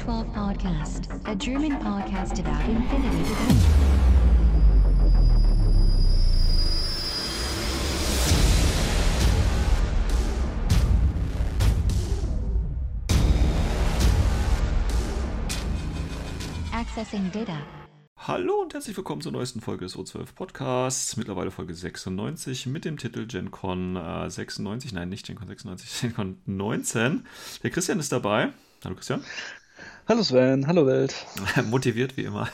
to the O12 Podcast, a German podcast about infinity. Accessing data. Hallo und herzlich willkommen zur neuesten Folge des O12 Podcasts. Mittlerweile Folge 96 mit dem Titel GenCon äh, 96. Nein, nicht GenCon 96, GenCon 19. Der Christian ist dabei. Hallo Christian. Hallo Sven, hallo Welt. Motiviert wie immer.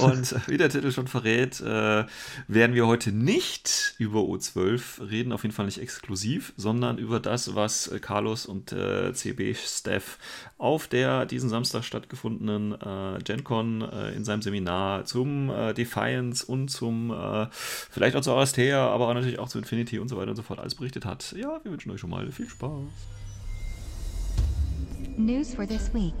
Und wie der Titel schon verrät, äh, werden wir heute nicht über O12 reden, auf jeden Fall nicht exklusiv, sondern über das, was äh, Carlos und äh, CB-Staff auf der diesen Samstag stattgefundenen äh, GenCon äh, in seinem Seminar zum äh, Defiance und zum äh, vielleicht auch zu Aristea, aber natürlich auch zu Infinity und so weiter und so fort alles berichtet hat. Ja, wir wünschen euch schon mal viel Spaß. News for this week.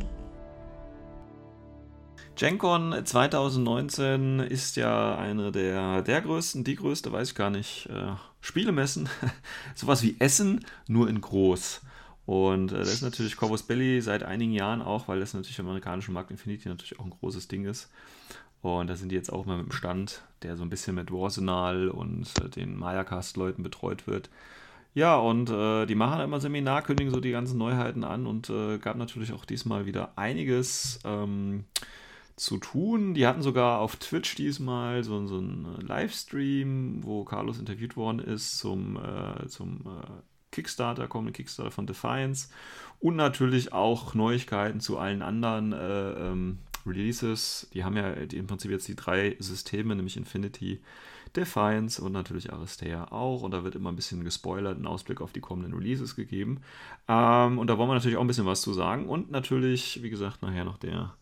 GenCon 2019 ist ja eine der, der größten, die größte, weiß ich gar nicht, äh, Spielemessen. Sowas wie Essen, nur in groß. Und äh, das ist natürlich Corvus Belly seit einigen Jahren auch, weil das natürlich im amerikanischen Markt Infinity natürlich auch ein großes Ding ist. Und da sind die jetzt auch mal mit dem Stand, der so ein bisschen mit Warsenal und äh, den Mayacast-Leuten betreut wird. Ja, und äh, die machen immer Seminar, kündigen so die ganzen Neuheiten an und äh, gab natürlich auch diesmal wieder einiges. Ähm, zu tun. Die hatten sogar auf Twitch diesmal so, so einen Livestream, wo Carlos interviewt worden ist zum, äh, zum äh, Kickstarter, kommende Kickstarter von Defiance und natürlich auch Neuigkeiten zu allen anderen äh, ähm, Releases. Die haben ja die, im Prinzip jetzt die drei Systeme, nämlich Infinity, Defiance und natürlich Aristea auch. Und da wird immer ein bisschen gespoilert, einen Ausblick auf die kommenden Releases gegeben. Ähm, und da wollen wir natürlich auch ein bisschen was zu sagen. Und natürlich, wie gesagt, nachher noch der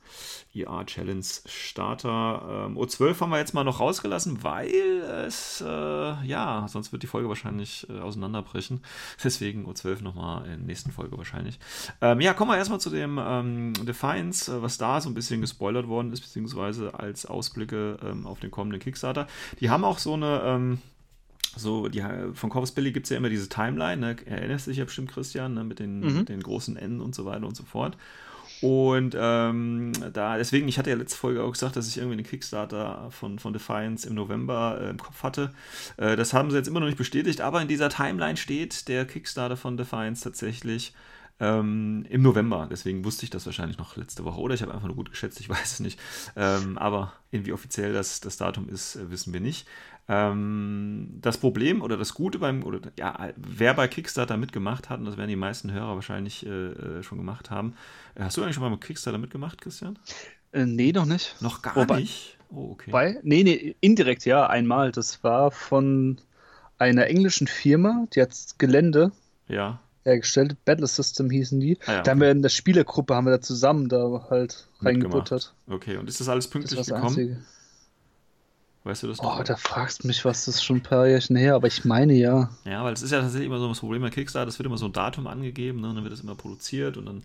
ER Challenge Starter. Ähm, O12 haben wir jetzt mal noch rausgelassen, weil es, äh, ja, sonst wird die Folge wahrscheinlich äh, auseinanderbrechen. Deswegen O12 nochmal in der nächsten Folge wahrscheinlich. Ähm, ja, kommen wir erstmal zu dem ähm, Defiance, äh, was da so ein bisschen gespoilert worden ist, beziehungsweise als Ausblicke ähm, auf den kommenden Kickstarter. Die haben auch so eine, ähm, so, die, von Corvus Billy gibt es ja immer diese Timeline, ne? erinnerst du dich ja bestimmt, Christian, ne? mit, den, mhm. mit den großen Enden und so weiter und so fort. Und ähm, da, deswegen, ich hatte ja letzte Folge auch gesagt, dass ich irgendwie den Kickstarter von, von Defiance im November äh, im Kopf hatte. Äh, das haben sie jetzt immer noch nicht bestätigt, aber in dieser Timeline steht der Kickstarter von Defiance tatsächlich ähm, im November. Deswegen wusste ich das wahrscheinlich noch letzte Woche. Oder ich habe einfach nur gut geschätzt, ich weiß es nicht. Ähm, aber irgendwie offiziell das, das Datum ist, äh, wissen wir nicht. Ähm, das Problem oder das Gute beim, oder ja, wer bei Kickstarter mitgemacht hat, und das werden die meisten Hörer wahrscheinlich äh, äh schon gemacht haben. Äh, hast du eigentlich schon mal mit Kickstarter mitgemacht, Christian? Äh, nee, noch nicht. Noch gar Wobei, nicht? Oh, okay. Bei, nee, nee, indirekt ja, einmal. Das war von einer englischen Firma, die hat Gelände. Ja hergestellt. Battle System hießen die. Ah, ja. Da haben wir in der Spielergruppe haben wir da zusammen da halt reingebuttert. Okay, und ist das alles pünktlich das gekommen? Einzige. Weißt du das noch? Oh, da fragst du mich, was das ist schon ein paar Jährchen her, aber ich meine ja. Ja, weil es ist ja tatsächlich immer so das Problem bei Kickstarter, es wird immer so ein Datum angegeben, ne, und dann wird es immer produziert und dann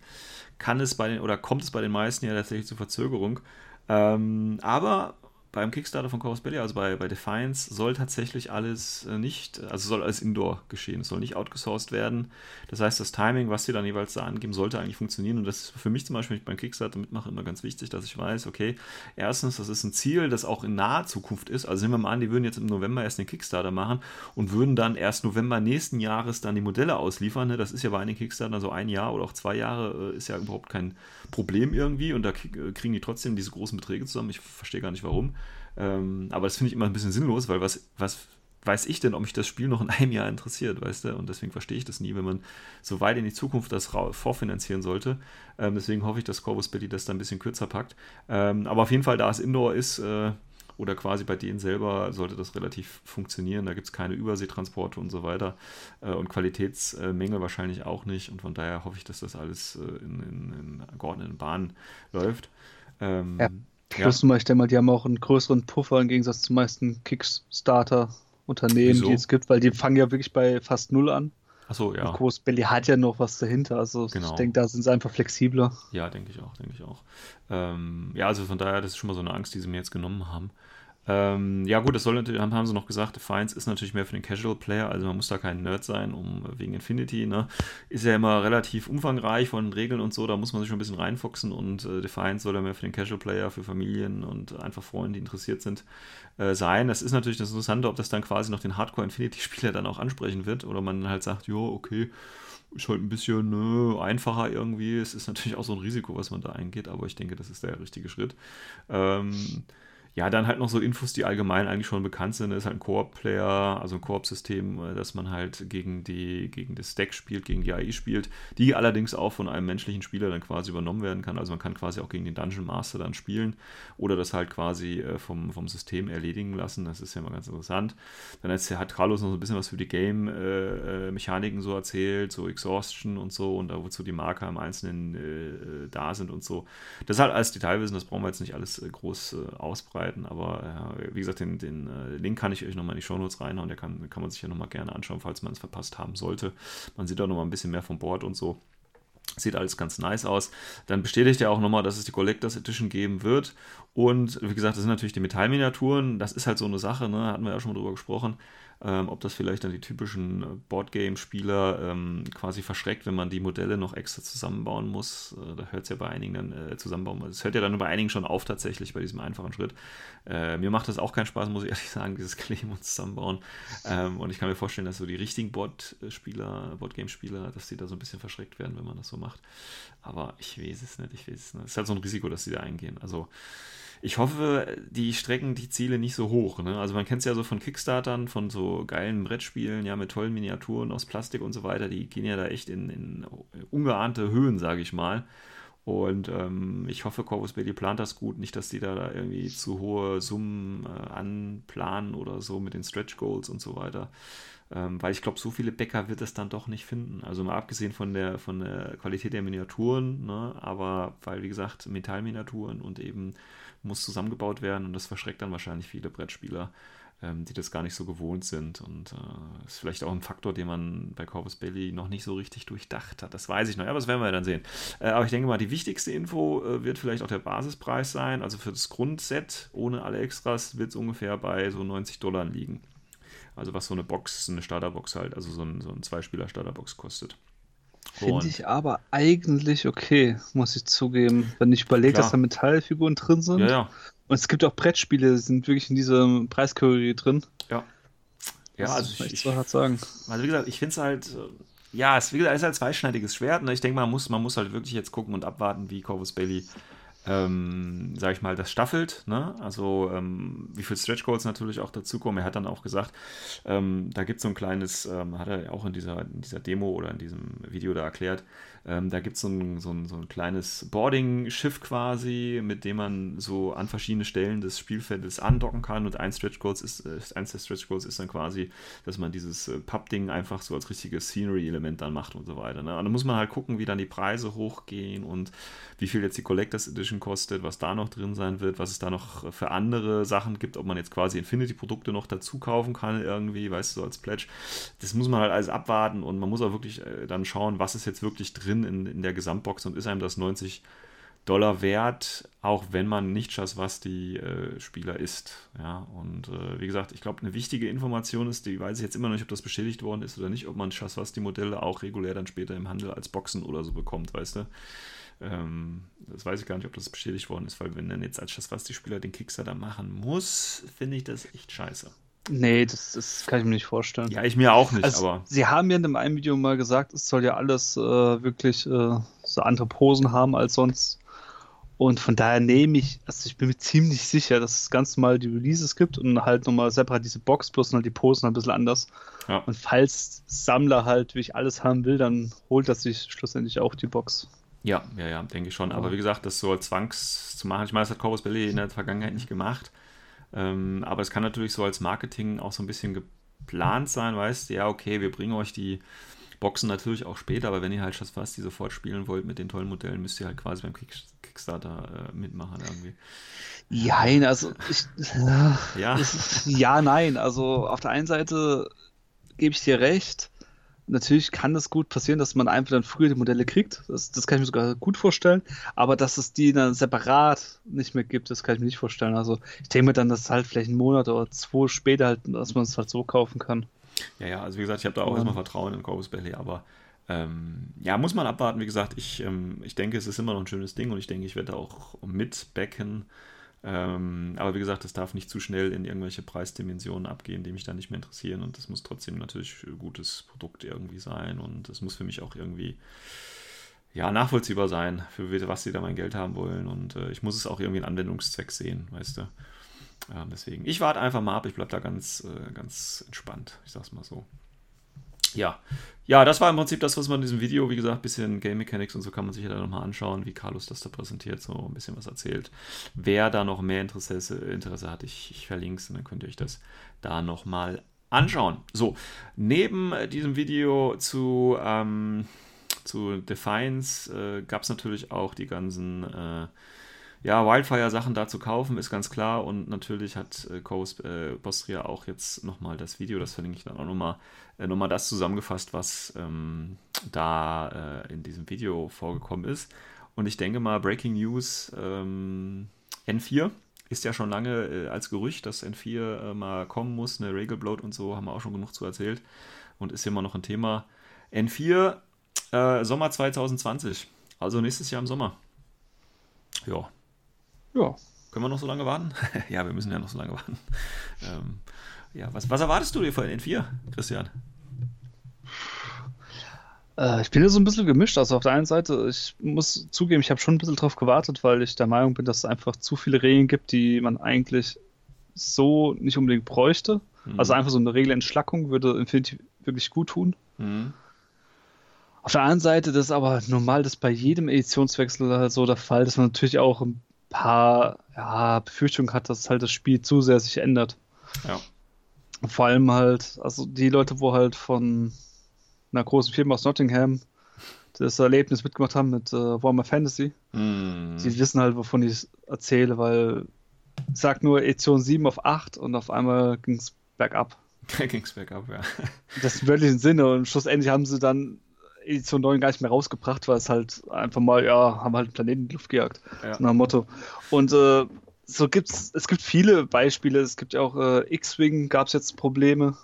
kann es bei den, oder kommt es bei den meisten ja tatsächlich zu Verzögerung. Ähm, aber beim Kickstarter von Corvus Belly, also bei, bei Defiance, soll tatsächlich alles äh, nicht, also soll alles indoor geschehen. Es soll nicht outgesourced werden. Das heißt, das Timing, was sie dann jeweils da angeben, sollte eigentlich funktionieren. Und das ist für mich zum Beispiel, wenn ich beim Kickstarter mitmache, immer ganz wichtig, dass ich weiß, okay, erstens, das ist ein Ziel, das auch in naher Zukunft ist. Also nehmen wir mal an, die würden jetzt im November erst den Kickstarter machen und würden dann erst November nächsten Jahres dann die Modelle ausliefern. Ne? Das ist ja bei einigen Kickstarter so ein Jahr oder auch zwei Jahre, äh, ist ja überhaupt kein Problem irgendwie. Und da äh, kriegen die trotzdem diese großen Beträge zusammen. Ich verstehe gar nicht warum. Ähm, aber das finde ich immer ein bisschen sinnlos, weil was, was weiß ich denn, ob mich das Spiel noch in einem Jahr interessiert, weißt du? Und deswegen verstehe ich das nie, wenn man so weit in die Zukunft das vorfinanzieren sollte. Ähm, deswegen hoffe ich, dass Corvus Belly das da ein bisschen kürzer packt. Ähm, aber auf jeden Fall, da es Indoor ist, äh, oder quasi bei denen selber sollte das relativ funktionieren. Da gibt es keine Überseetransporte und so weiter äh, und Qualitätsmängel wahrscheinlich auch nicht. Und von daher hoffe ich, dass das alles äh, in, in, in geordneten Bahnen läuft. Ähm, ja. Plus, ja. ich denke mal, die haben auch einen größeren Puffer im Gegensatz zu meisten Kickstarter-Unternehmen, die es gibt, weil die fangen ja wirklich bei fast null an. Achso, ja. Und Belly hat ja noch was dahinter. Also genau. ich denke, da sind sie einfach flexibler. Ja, denke ich auch, denke ich auch. Ähm, ja, also von daher, das ist schon mal so eine Angst, die sie mir jetzt genommen haben. Ähm, ja, gut, das soll natürlich, haben sie noch gesagt, Defiance ist natürlich mehr für den Casual Player, also man muss da kein Nerd sein, um wegen Infinity, ne? Ist ja immer relativ umfangreich von Regeln und so, da muss man sich schon ein bisschen reinfuchsen und äh, Defiance soll ja mehr für den Casual Player, für Familien und einfach Freunde, die interessiert sind, äh, sein. Das ist natürlich das Interessante, ob das dann quasi noch den Hardcore Infinity-Spieler dann auch ansprechen wird oder man halt sagt, jo, okay, ist halt ein bisschen ne, einfacher irgendwie. Es ist natürlich auch so ein Risiko, was man da eingeht, aber ich denke, das ist der richtige Schritt. Ähm, ja, dann halt noch so Infos, die allgemein eigentlich schon bekannt sind. Das ist halt ein Koop-Player, also ein Koop-System, äh, dass man halt gegen, die, gegen das Stack spielt, gegen die AI spielt, die allerdings auch von einem menschlichen Spieler dann quasi übernommen werden kann. Also man kann quasi auch gegen den Dungeon Master dann spielen oder das halt quasi äh, vom, vom System erledigen lassen. Das ist ja mal ganz interessant. Dann hat Carlos noch so ein bisschen was für die Game-Mechaniken äh, so erzählt, so Exhaustion und so und wozu die Marker im Einzelnen da sind und so. Das ist halt alles Detailwissen, das brauchen wir jetzt nicht alles groß ausbreiten vorbereiten. Aber äh, wie gesagt, den, den äh, Link kann ich euch nochmal in die Shownotes reinhauen. Der kann, kann man sich ja nochmal gerne anschauen, falls man es verpasst haben sollte. Man sieht auch nochmal ein bisschen mehr vom Board und so. Sieht alles ganz nice aus. Dann bestätigt er auch nochmal, dass es die Collectors Edition geben wird. Und wie gesagt, das sind natürlich die Metallminiaturen. Das ist halt so eine Sache, ne? hatten wir ja schon mal drüber gesprochen ähm, ob das vielleicht dann die typischen äh, Boardgame-Spieler ähm, quasi verschreckt, wenn man die Modelle noch extra zusammenbauen muss. Äh, da hört es ja bei einigen dann äh, zusammenbauen. Es hört ja dann bei einigen schon auf tatsächlich bei diesem einfachen Schritt. Äh, mir macht das auch keinen Spaß, muss ich ehrlich sagen, dieses Kleben und Zusammenbauen. Ähm, und ich kann mir vorstellen, dass so die richtigen Board-Spieler, Boardgame-Spieler, dass die da so ein bisschen verschreckt werden, wenn man das so macht. Aber ich weiß es nicht, ich weiß es nicht. Es ist halt so ein Risiko, dass sie da eingehen. Also ich hoffe, die strecken die Ziele nicht so hoch. Ne? Also man kennt es ja so von Kickstartern, von so geilen Brettspielen, ja, mit tollen Miniaturen aus Plastik und so weiter. Die gehen ja da echt in, in ungeahnte Höhen, sage ich mal. Und ähm, ich hoffe, Corvus Belli plant das gut, nicht, dass die da, da irgendwie zu hohe Summen äh, anplanen oder so mit den Stretch Goals und so weiter. Ähm, weil ich glaube, so viele Bäcker wird es dann doch nicht finden. Also mal abgesehen von der, von der Qualität der Miniaturen, ne? aber weil, wie gesagt, Metallminiaturen und eben muss zusammengebaut werden und das verschreckt dann wahrscheinlich viele Brettspieler, ähm, die das gar nicht so gewohnt sind. Und äh, ist vielleicht auch ein Faktor, den man bei Corvus Belli noch nicht so richtig durchdacht hat. Das weiß ich noch, aber das werden wir dann sehen. Äh, aber ich denke mal, die wichtigste Info äh, wird vielleicht auch der Basispreis sein. Also für das Grundset ohne alle Extras wird es ungefähr bei so 90 Dollar liegen. Also was so eine Box, eine Starterbox halt, also so ein, so ein Zweispieler-Starterbox kostet. Finde ich aber eigentlich okay, muss ich zugeben. Wenn ich überlege, dass da Metallfiguren drin sind. Ja, ja. Und es gibt auch Brettspiele, die sind wirklich in dieser Preiskategorie drin. Ja. Ja, das also ich, ich so hart sagen. Also wie gesagt, ich finde es halt, äh, ja, es, wie gesagt, es ist halt zweischneidiges Schwert. Ne? Ich denke, man muss, man muss halt wirklich jetzt gucken und abwarten, wie Corvus Bailey ähm, sage ich mal, das staffelt. Ne? Also ähm, wie viel Stretch Goals natürlich auch dazukommen. Er hat dann auch gesagt, ähm, da gibt es so ein kleines, ähm, hat er auch in dieser, in dieser Demo oder in diesem Video da erklärt, ähm, da gibt so es so, ein, so ein kleines Boarding-Schiff quasi, mit dem man so an verschiedene Stellen des Spielfeldes andocken kann. Und ein Stretch Goals ist, äh, eins der Stretch Goals ist dann quasi, dass man dieses äh, Pub-Ding einfach so als richtiges Scenery-Element dann macht und so weiter. Ne? Und dann muss man halt gucken, wie dann die Preise hochgehen und wie viel jetzt die Collectors Edition kostet, was da noch drin sein wird, was es da noch für andere Sachen gibt, ob man jetzt quasi Infinity-Produkte noch dazu kaufen kann irgendwie, weißt du, so als Pledge. Das muss man halt alles abwarten und man muss auch wirklich äh, dann schauen, was ist jetzt wirklich drin in, in der Gesamtbox und ist einem das 90 Dollar wert, auch wenn man nicht Schaswasti äh, Spieler ist. Ja, und äh, wie gesagt, ich glaube, eine wichtige Information ist, die weiß ich jetzt immer noch nicht, ob das bestätigt worden ist oder nicht, ob man Schaswasti Modelle auch regulär dann später im Handel als Boxen oder so bekommt, weißt du. Ähm, das weiß ich gar nicht, ob das bestätigt worden ist, weil wenn dann jetzt als Schaswasti-Spieler den Kickstarter machen muss, finde ich das echt scheiße. Nee, das, das kann ich mir nicht vorstellen. Ja, ich mir auch nicht, also, aber. Sie haben ja in einem Video mal gesagt, es soll ja alles äh, wirklich äh, so andere Posen haben als sonst. Und von daher nehme ich, also ich bin mir ziemlich sicher, dass es ganz normal die Releases gibt und halt nochmal separat diese Box, bloß halt die Posen ein bisschen anders. Ja. Und falls Sammler halt wirklich alles haben will, dann holt er sich schlussendlich auch die Box. Ja, ja, ja, denke ich schon. Aber wie gesagt, das so Zwangs zu machen, ich meine, das hat Corvus Belli in der Vergangenheit nicht gemacht. Ähm, aber es kann natürlich so als Marketing auch so ein bisschen geplant sein, weißt du, ja, okay, wir bringen euch die Boxen natürlich auch später, aber wenn ihr halt schon fast die sofort spielen wollt mit den tollen Modellen, müsst ihr halt quasi beim Kick Kickstarter äh, mitmachen irgendwie. Ja, nein, also ich, ja. ja, nein, also auf der einen Seite gebe ich dir recht, natürlich kann es gut passieren, dass man einfach dann früher die Modelle kriegt. Das, das kann ich mir sogar gut vorstellen. Aber dass es die dann separat nicht mehr gibt, das kann ich mir nicht vorstellen. Also ich denke mir dann, dass halt vielleicht einen Monat oder zwei später halt, dass man es halt so kaufen kann. Ja, ja, also wie gesagt, ich habe da auch ja. erstmal Vertrauen in Corvus Belly, aber ähm, ja, muss man abwarten. Wie gesagt, ich, ähm, ich denke, es ist immer noch ein schönes Ding und ich denke, ich werde auch mitbacken. Ähm, aber wie gesagt, das darf nicht zu schnell in irgendwelche Preisdimensionen abgehen, die mich dann nicht mehr interessieren. Und das muss trotzdem natürlich ein gutes Produkt irgendwie sein. Und es muss für mich auch irgendwie ja, nachvollziehbar sein, für was sie da mein Geld haben wollen. Und äh, ich muss es auch irgendwie einen Anwendungszweck sehen, weißt du. Ähm, deswegen, ich warte einfach mal ab, ich bleibe da ganz, äh, ganz entspannt. Ich sag's mal so ja, ja, das war im Prinzip das, was man in diesem Video, wie gesagt, ein bisschen Game Mechanics und so kann man sich ja dann nochmal anschauen, wie Carlos das da präsentiert, so ein bisschen was erzählt. Wer da noch mehr Interesse, Interesse hat, ich, ich verlinke es und dann könnt ihr euch das da nochmal anschauen. So, neben diesem Video zu, ähm, zu Defiance äh, gab es natürlich auch die ganzen äh, ja, Wildfire-Sachen da zu kaufen, ist ganz klar. Und natürlich hat äh, Coast äh, Bostria auch jetzt nochmal das Video, das verlinke ich dann auch nochmal, äh, nochmal das zusammengefasst, was ähm, da äh, in diesem Video vorgekommen ist. Und ich denke mal, Breaking News ähm, N4 ist ja schon lange äh, als Gerücht, dass N4 äh, mal kommen muss, eine Regelbloat und so, haben wir auch schon genug zu erzählt. Und ist immer noch ein Thema. N4 äh, Sommer 2020, also nächstes Jahr im Sommer. Ja, ja. Können wir noch so lange warten? ja, wir müssen ja noch so lange warten. Ähm, ja, was, was erwartest du dir von den 4, Christian? Äh, ich bin ja so ein bisschen gemischt. Also auf der einen Seite, ich muss zugeben, ich habe schon ein bisschen drauf gewartet, weil ich der Meinung bin, dass es einfach zu viele Regeln gibt, die man eigentlich so nicht unbedingt bräuchte. Mhm. Also einfach so eine Regelentschlackung würde Infinity wirklich gut tun. Mhm. Auf der anderen Seite, das ist aber normal, das bei jedem Editionswechsel so der Fall, dass man natürlich auch ein paar ja, Befürchtungen hat, dass halt das Spiel zu sehr sich ändert. Ja. Vor allem halt, also die Leute, wo halt von einer großen Firma aus Nottingham das Erlebnis mitgemacht haben mit äh, Warhammer Fantasy, mm. die wissen halt, wovon ich erzähle, weil ich sag nur Edition 7 auf 8 und auf einmal ging es bergab. ging es bergab, ja. Das im wörtlichen Sinne und schlussendlich haben sie dann Edition 9 gar nicht mehr rausgebracht, weil es halt einfach mal, ja, haben halt einen Planeten in die Luft gejagt. Ja. So nach dem Motto. Und äh, so gibt's, es gibt viele Beispiele. Es gibt ja auch äh, X-Wing, gab es jetzt Probleme,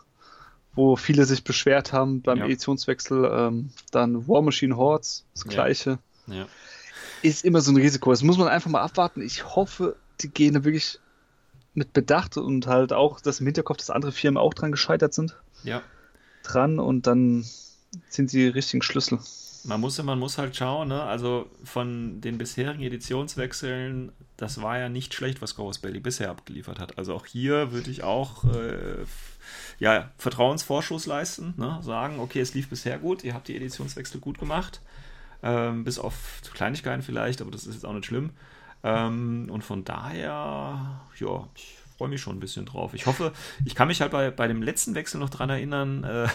wo viele sich beschwert haben beim ja. Editionswechsel. Ähm, dann War Machine Hordes, das gleiche. Ja. Ist immer so ein Risiko. Das muss man einfach mal abwarten. Ich hoffe, die gehen da wirklich mit Bedacht und halt auch, dass im Hinterkopf, dass andere Firmen auch dran gescheitert sind. Ja. Dran und dann sind die richtigen Schlüssel. Man muss, man muss halt schauen, ne? also von den bisherigen Editionswechseln, das war ja nicht schlecht, was Ghost Belly bisher abgeliefert hat. Also auch hier würde ich auch äh, ja, Vertrauensvorschuss leisten, ne? sagen, okay, es lief bisher gut, ihr habt die Editionswechsel gut gemacht, ähm, bis auf Kleinigkeiten vielleicht, aber das ist jetzt auch nicht schlimm. Ähm, und von daher, ja, ich freue mich schon ein bisschen drauf. Ich hoffe, ich kann mich halt bei, bei dem letzten Wechsel noch dran erinnern, äh,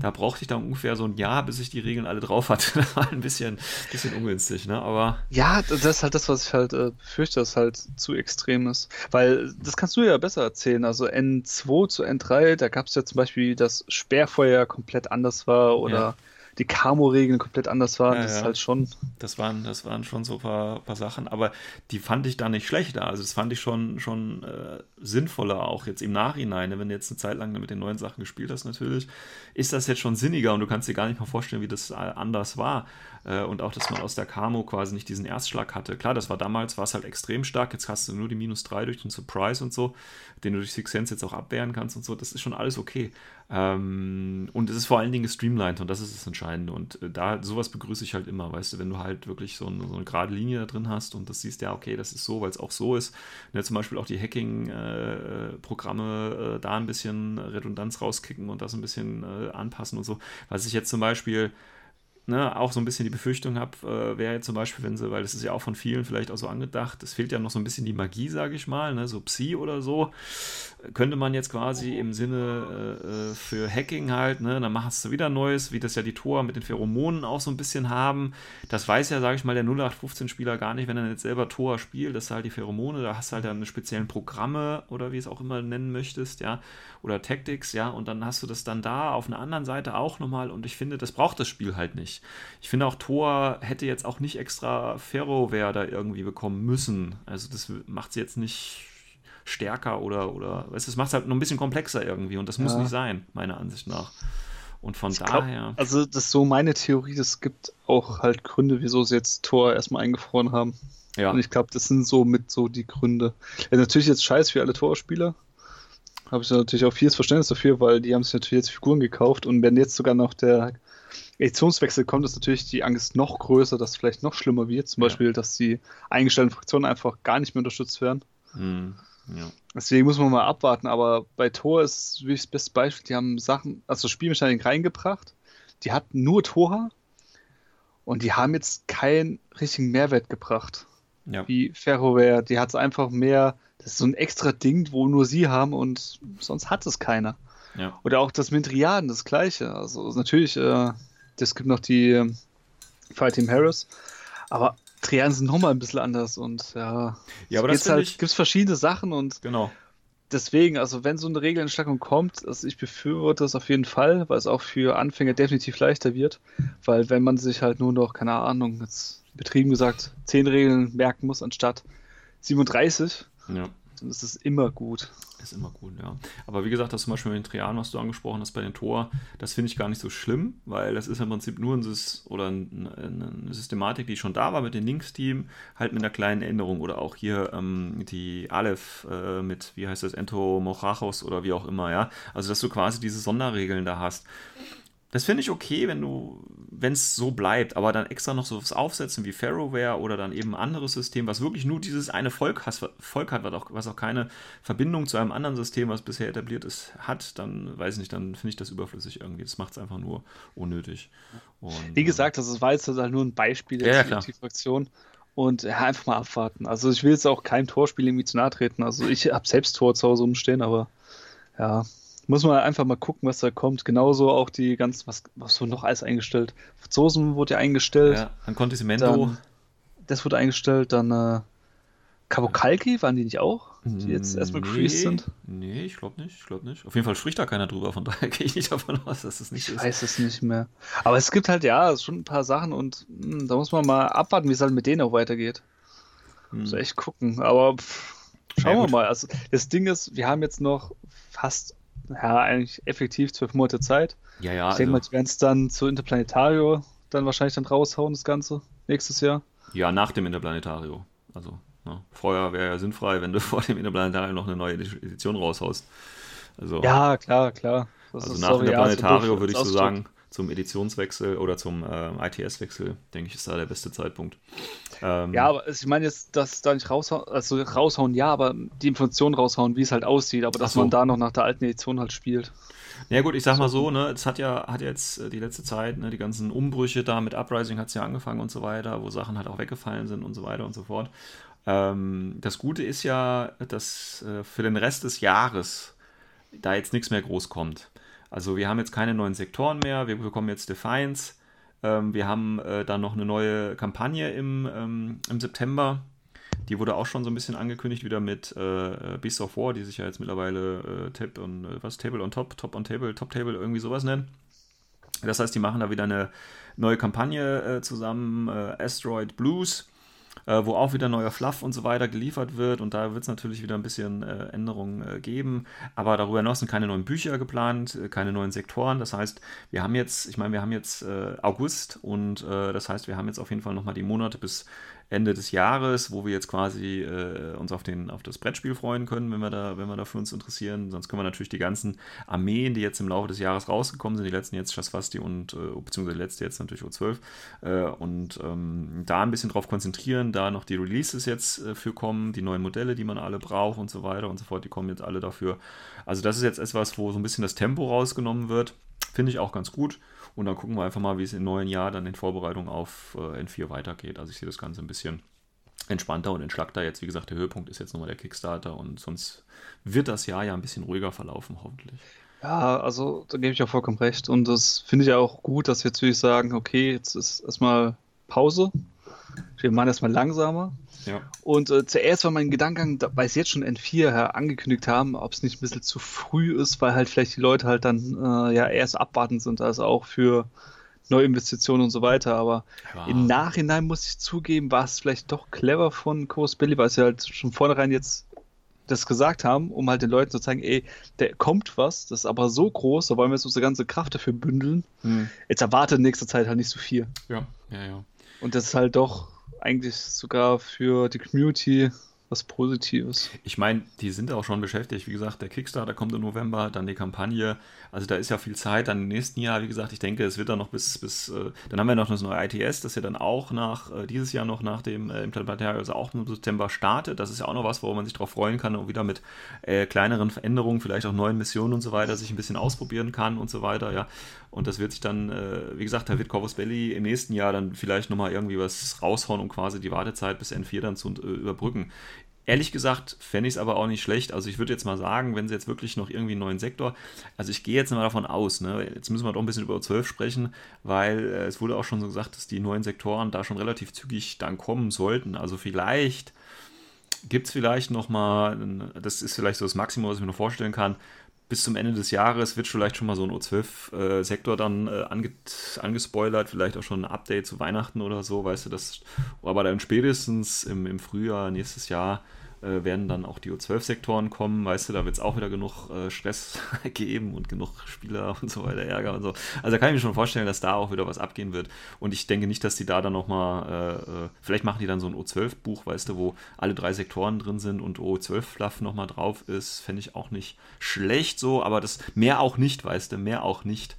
da brauchte ich dann ungefähr so ein Jahr, bis ich die Regeln alle drauf hatte. Das war ein bisschen, bisschen ungünstig, ne? Aber. Ja, das ist halt das, was ich halt äh, befürchte, dass halt zu extrem ist. Weil, das kannst du ja besser erzählen. Also N2 zu N3, da gab es ja zum Beispiel, dass Sperrfeuer komplett anders war oder. Ja die Camo-Regeln komplett anders waren. Ja, das ist halt schon. Das waren, das waren schon so ein paar, paar Sachen, aber die fand ich da nicht schlechter. Also das fand ich schon, schon äh, sinnvoller, auch jetzt im Nachhinein. Wenn du jetzt eine Zeit lang mit den neuen Sachen gespielt hast, natürlich, ist das jetzt schon sinniger und du kannst dir gar nicht mal vorstellen, wie das äh, anders war. Äh, und auch, dass man aus der Camo quasi nicht diesen Erstschlag hatte. Klar, das war damals, war es halt extrem stark. Jetzt hast du nur die minus 3 durch den Surprise und so, den du durch Six Sense jetzt auch abwehren kannst und so. Das ist schon alles okay. Ähm, und es ist vor allen Dingen gestreamlined und das ist das Entscheidende. Und äh, da sowas begrüße ich halt immer, weißt du, wenn du halt wirklich so, ein, so eine gerade Linie da drin hast und das siehst, ja, okay, das ist so, weil es auch so ist. Ja, zum Beispiel auch die Hacking-Programme äh, äh, da ein bisschen Redundanz rauskicken und das ein bisschen äh, anpassen und so. Was ich jetzt zum Beispiel ne, auch so ein bisschen die Befürchtung habe, äh, wäre jetzt zum Beispiel, wenn sie, weil das ist ja auch von vielen vielleicht auch so angedacht, es fehlt ja noch so ein bisschen die Magie, sage ich mal, ne, so Psi oder so, könnte man jetzt quasi im Sinne äh, äh für Hacking halt, ne, dann machst du wieder Neues, wie das ja die Tor mit den Pheromonen auch so ein bisschen haben. Das weiß ja, sage ich mal, der 0815-Spieler gar nicht, wenn er jetzt selber Tor spielt, das ist halt die Pheromone, da hast du halt dann speziellen Programme oder wie es auch immer nennen möchtest, ja, oder Tactics, ja, und dann hast du das dann da auf einer anderen Seite auch nochmal und ich finde, das braucht das Spiel halt nicht. Ich finde auch, Tor hätte jetzt auch nicht extra Ferroware da irgendwie bekommen müssen. Also das macht sie jetzt nicht stärker oder, oder weißt, das macht es halt noch ein bisschen komplexer irgendwie und das muss nicht sein, meiner Ansicht nach. Und von ich daher. Glaub, also, das ist so meine Theorie, das gibt auch halt Gründe, wieso sie jetzt Tor erstmal eingefroren haben. Ja. Und ich glaube, das sind so mit so die Gründe. Ja, natürlich jetzt scheiß für alle Torspieler. Habe ich natürlich auch vieles Verständnis dafür, weil die haben sich natürlich jetzt Figuren gekauft und wenn jetzt sogar noch der Editionswechsel kommt, ist natürlich die Angst noch größer, dass es vielleicht noch schlimmer wird. Zum ja. Beispiel, dass die eingestellten Fraktionen einfach gar nicht mehr unterstützt werden. Mhm. Ja. Deswegen muss man mal abwarten, aber bei Tor ist wirklich das beste Beispiel, die haben Sachen, also Spielmechanik reingebracht, die hatten nur Tora und die haben jetzt keinen richtigen Mehrwert gebracht. Ja. Wie Ferroware, die hat es einfach mehr, das ist so ein extra Ding, wo nur sie haben und sonst hat es keiner. Ja. Oder auch das mit Riaden, das gleiche. Also natürlich, äh, es gibt noch die äh, Fight Team Harris, aber Triaden sind nochmal ein bisschen anders und ja, ja aber das halt, ich... gibt verschiedene Sachen und genau. deswegen, also wenn so eine Regelentschlackung kommt, also ich befürworte das auf jeden Fall, weil es auch für Anfänger definitiv leichter wird, weil wenn man sich halt nur noch, keine Ahnung, jetzt betrieben gesagt, 10 Regeln merken muss anstatt 37, ja. Dann ist es immer gut. Ist immer gut, ja. Aber wie gesagt, das zum Beispiel mit den Trianen, was du angesprochen hast bei den Tor, das finde ich gar nicht so schlimm, weil das ist im Prinzip nur ein, oder ein, eine Systematik, die schon da war mit dem Links-Team, halt mit einer kleinen Änderung. Oder auch hier ähm, die Aleph äh, mit, wie heißt das, Entomorachos oder wie auch immer, ja. Also, dass du quasi diese Sonderregeln da hast. Das finde ich okay, wenn du, wenn es so bleibt, aber dann extra noch so was aufsetzen wie Ferroware oder dann eben ein anderes System, was wirklich nur dieses eine Volk, has, Volk hat, was auch, was auch keine Verbindung zu einem anderen System, was bisher etabliert ist, hat, dann weiß ich nicht, dann finde ich das überflüssig irgendwie. Das macht es einfach nur unnötig. Und, wie gesagt, das war jetzt halt nur ein Beispiel der ja, ja, Fraktion. Und ja, einfach mal abwarten. Also ich will jetzt auch keinem Torspiel irgendwie zu nahe treten. Also ich habe selbst Tor zu Hause umstehen, aber ja, muss man einfach mal gucken, was da kommt. Genauso auch die ganzen, was, was wurde noch alles eingestellt? Franzosen wurde ja eingestellt. Ja, dann Contisimento. Dann, das wurde eingestellt, dann äh, Kavokalki, waren die nicht auch? Die jetzt erstmal nee, gefreezed sind? Nee, ich glaube nicht, ich glaube nicht. Auf jeden Fall spricht da keiner drüber, von daher gehe ich nicht davon aus, dass es nicht ich ist. Ich weiß es nicht mehr. Aber es gibt halt, ja, schon ein paar Sachen und mh, hm, da muss man mal abwarten, wie es halt mit denen auch weitergeht. Hm. Muss echt gucken, aber pff, schauen ja, wir mal. Also das Ding ist, wir haben jetzt noch fast ja, eigentlich effektiv zwölf Monate Zeit. Ja, ja. Ich denke mal, also die werden es dann zu Interplanetario dann wahrscheinlich dann raushauen, das Ganze, nächstes Jahr. Ja, nach dem Interplanetario. Also, ne? vorher wäre ja sinnfrei, wenn du vor dem Interplanetario noch eine neue Edition raushaust. Also, ja, klar, klar. Das also nach dem Interplanetario ja, würde ich so sagen, zum Editionswechsel oder zum äh, ITS-Wechsel, denke ich, ist da der beste Zeitpunkt. Ähm, ja, aber ich meine jetzt, dass da nicht raushauen, also raushauen, ja, aber die Informationen raushauen, wie es halt aussieht, aber dass so. man da noch nach der alten Edition halt spielt. Ja gut, ich sag mal so, ne, es hat ja, hat jetzt äh, die letzte Zeit, ne, die ganzen Umbrüche da mit Uprising hat es ja angefangen und so weiter, wo Sachen halt auch weggefallen sind und so weiter und so fort. Ähm, das Gute ist ja, dass äh, für den Rest des Jahres da jetzt nichts mehr groß kommt. Also wir haben jetzt keine neuen Sektoren mehr, wir bekommen jetzt Defiance. Ähm, wir haben äh, dann noch eine neue Kampagne im, ähm, im September. Die wurde auch schon so ein bisschen angekündigt, wieder mit äh, Beasts of War, die sich ja jetzt mittlerweile äh, Tab und äh, was Table on Top, Top on Table, Top Table, irgendwie sowas nennen. Das heißt, die machen da wieder eine neue Kampagne äh, zusammen, äh, Asteroid Blues äh, wo auch wieder neuer Fluff und so weiter geliefert wird. Und da wird es natürlich wieder ein bisschen äh, Änderungen äh, geben. Aber darüber hinaus sind keine neuen Bücher geplant, äh, keine neuen Sektoren. Das heißt, wir haben jetzt, ich meine, wir haben jetzt äh, August und äh, das heißt, wir haben jetzt auf jeden Fall nochmal die Monate bis Ende des Jahres, wo wir jetzt quasi äh, uns auf, den, auf das Brettspiel freuen können, wenn wir, da, wenn wir da uns interessieren. Sonst können wir natürlich die ganzen Armeen, die jetzt im Laufe des Jahres rausgekommen sind, die letzten jetzt Schasfasti und, äh, beziehungsweise letzte jetzt natürlich O12, äh, und ähm, da ein bisschen drauf konzentrieren, da noch die Releases jetzt äh, für kommen, die neuen Modelle, die man alle braucht und so weiter und so fort, die kommen jetzt alle dafür. Also das ist jetzt etwas, wo so ein bisschen das Tempo rausgenommen wird. Finde ich auch ganz gut. Und dann gucken wir einfach mal, wie es im neuen Jahr dann in Vorbereitung auf äh, N4 weitergeht. Also ich sehe das Ganze ein bisschen entspannter und entschlackter. Jetzt, wie gesagt, der Höhepunkt ist jetzt nochmal der Kickstarter und sonst wird das Jahr ja ein bisschen ruhiger verlaufen, hoffentlich. Ja, also da gebe ich auch vollkommen recht. Und das finde ich ja auch gut, dass wir jetzt wirklich sagen, okay, jetzt ist erstmal Pause. Wir machen erstmal langsamer. Ja. Und äh, zuerst war mein Gedankengang, da- weil es jetzt schon N4 ja angekündigt haben, ob es nicht ein bisschen zu früh ist, weil halt vielleicht die Leute halt dann äh, ja erst abwarten sind, also auch für Neuinvestitionen und so weiter. Aber Ja. im Nachhinein muss ich zugeben, war es vielleicht doch clever von Coast Billy, weil sie halt schon vornherein jetzt das gesagt haben, um halt den Leuten zu zeigen, ey, der kommt was, das ist aber so groß, da wollen wir jetzt unsere ganze Kraft dafür bündeln. Hm. Jetzt erwartet in nächster Zeit halt nicht so viel. Ja, ja, ja. Und das ist halt doch eigentlich sogar für die Community was Positives. Ich meine, die sind auch schon beschäftigt. Wie gesagt, der Kickstarter kommt im November, dann die Kampagne. Also da ist ja viel Zeit. Dann im nächsten Jahr, wie gesagt, ich denke, es wird dann noch bis, bis äh, dann haben wir noch das neue ITS, das ja dann auch nach, äh, dieses Jahr noch nach dem äh, Implementariat, also auch im September startet. Das ist ja auch noch was, worauf man sich darauf freuen kann und wieder mit äh, kleineren Veränderungen, vielleicht auch neuen Missionen und so weiter, sich ein bisschen ausprobieren kann und so weiter, ja. Und das wird sich dann, äh, wie gesagt, da wird Corvus Belly im nächsten Jahr dann vielleicht nochmal irgendwie was raushauen, um quasi die Wartezeit bis N4 dann zu äh, überbrücken. Ehrlich gesagt fände ich es aber auch nicht schlecht. Also ich würde jetzt mal sagen, wenn sie jetzt wirklich noch irgendwie einen neuen Sektor, also ich gehe jetzt mal davon aus, ne, jetzt müssen wir doch ein bisschen über O12 sprechen, weil äh, es wurde auch schon so gesagt, dass die neuen Sektoren da schon relativ zügig dann kommen sollten. Also vielleicht gibt es vielleicht nochmal, das ist vielleicht so das Maximum, was ich mir noch vorstellen kann, bis zum Ende des Jahres wird vielleicht schon mal so ein O12-Sektor dann äh, ange angespoilert, vielleicht auch schon ein Update zu Weihnachten oder so, weißt du, das, aber dann spätestens im, im Frühjahr nächstes Jahr äh, werden dann auch die O12-Sektoren kommen, weißt du, da wird es auch wieder genug äh, Stress geben und genug Spieler und so weiter, Ärger und so. Also da kann ich mir schon vorstellen, dass da auch wieder was abgehen wird. Und ich denke nicht, dass die da dann nochmal, äh, äh, vielleicht machen die dann so ein O12-Buch, weißt du, wo alle drei Sektoren drin sind und O12-Fluff nochmal drauf ist, fände ich auch nicht schlecht so, aber das mehr auch nicht, weißt du, mehr auch nicht.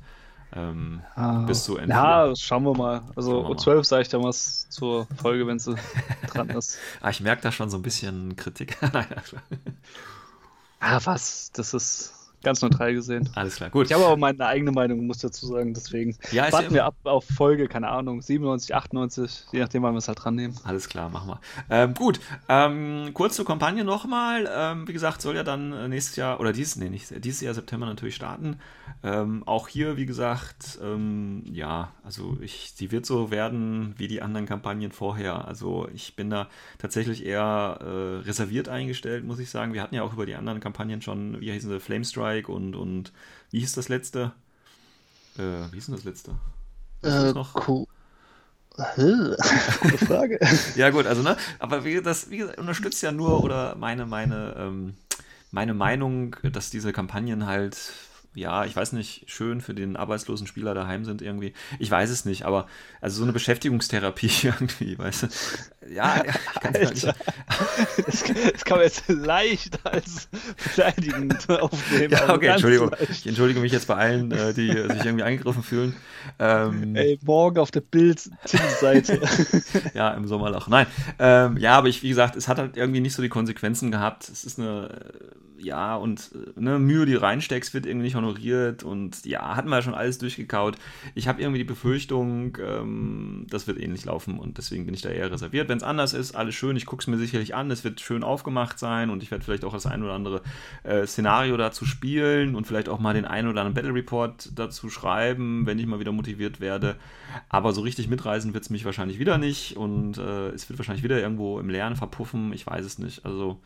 Ähm, bis zu N4. Ja, schauen wir mal. Also wir O12 sage ich dann was zur Folge, wenn sie dran ist. Ah, ich merke da schon so ein bisschen Kritik. Ah, was? Das ist ganz neutral gesehen. Alles klar, gut. Ich habe aber meine eigene Meinung, muss ich dazu sagen, deswegen Ja, warten ja- wir ab auf Folge, keine Ahnung, 97, 98, je nachdem, wann wir es halt dran nehmen. Alles klar, machen wir. Ähm, gut, ähm, kurz zur Kampagne nochmal. Ähm, wie gesagt, soll ja dann äh, nächstes Jahr, oder dieses, nee, nicht, dieses Jahr September natürlich starten. Ähm, auch hier, wie gesagt, ähm, ja, also ich, sie wird so werden wie die anderen Kampagnen vorher. Also ich bin da tatsächlich eher äh, reserviert eingestellt, muss ich sagen. Wir hatten ja auch über die anderen Kampagnen schon, wie hießen sie, Flamestrike und, und wie hieß das letzte? Äh, wie hieß denn das letzte? Das noch? cool. Gute Frage. Ja, gut, also, ne, aber wie, das wie gesagt, unterstützt ja nur oder meine, meine, ähm, meine Meinung, dass diese Kampagnen halt, ja, ich weiß nicht, schön für den arbeitslosen Spieler daheim sind irgendwie. Ich weiß es nicht, aber also so eine Beschäftigungstherapie irgendwie, weißt du. Ja, ich kann es nicht. Das, das kann man jetzt leicht als beleidigend aufnehmen. Ja, okay, ganz Entschuldigung. leicht. Ich entschuldige mich jetzt bei allen, äh, die sich irgendwie angegriffen fühlen. Ähm, Ey, morgen auf der Bild-Titelseite. ja, im Sommerloch. Nein. Ähm, ja, aber ich, wie gesagt, es hat halt irgendwie nicht so die Konsequenzen gehabt. Es ist eine, ja, und äh, ne, Mühe, die reinsteckst, wird irgendwie nicht honoriert. Und ja, hatten wir ja schon alles durchgekaut. Ich habe irgendwie die Befürchtung, ähm, das wird ähnlich laufen und deswegen bin ich da eher reserviert. Wenn es anders ist, alles schön. Ich gucke es mir sicherlich an. Es wird schön aufgemacht sein und ich werde vielleicht auch das ein oder andere äh, Szenario dazu spielen und vielleicht auch mal den ein oder anderen Battle Report dazu schreiben, wenn ich mal wieder motiviert werde. Aber so richtig mitreisen wird es mich wahrscheinlich wieder nicht und äh, es wird wahrscheinlich wieder irgendwo im Lernen verpuffen. Ich weiß es nicht. Also,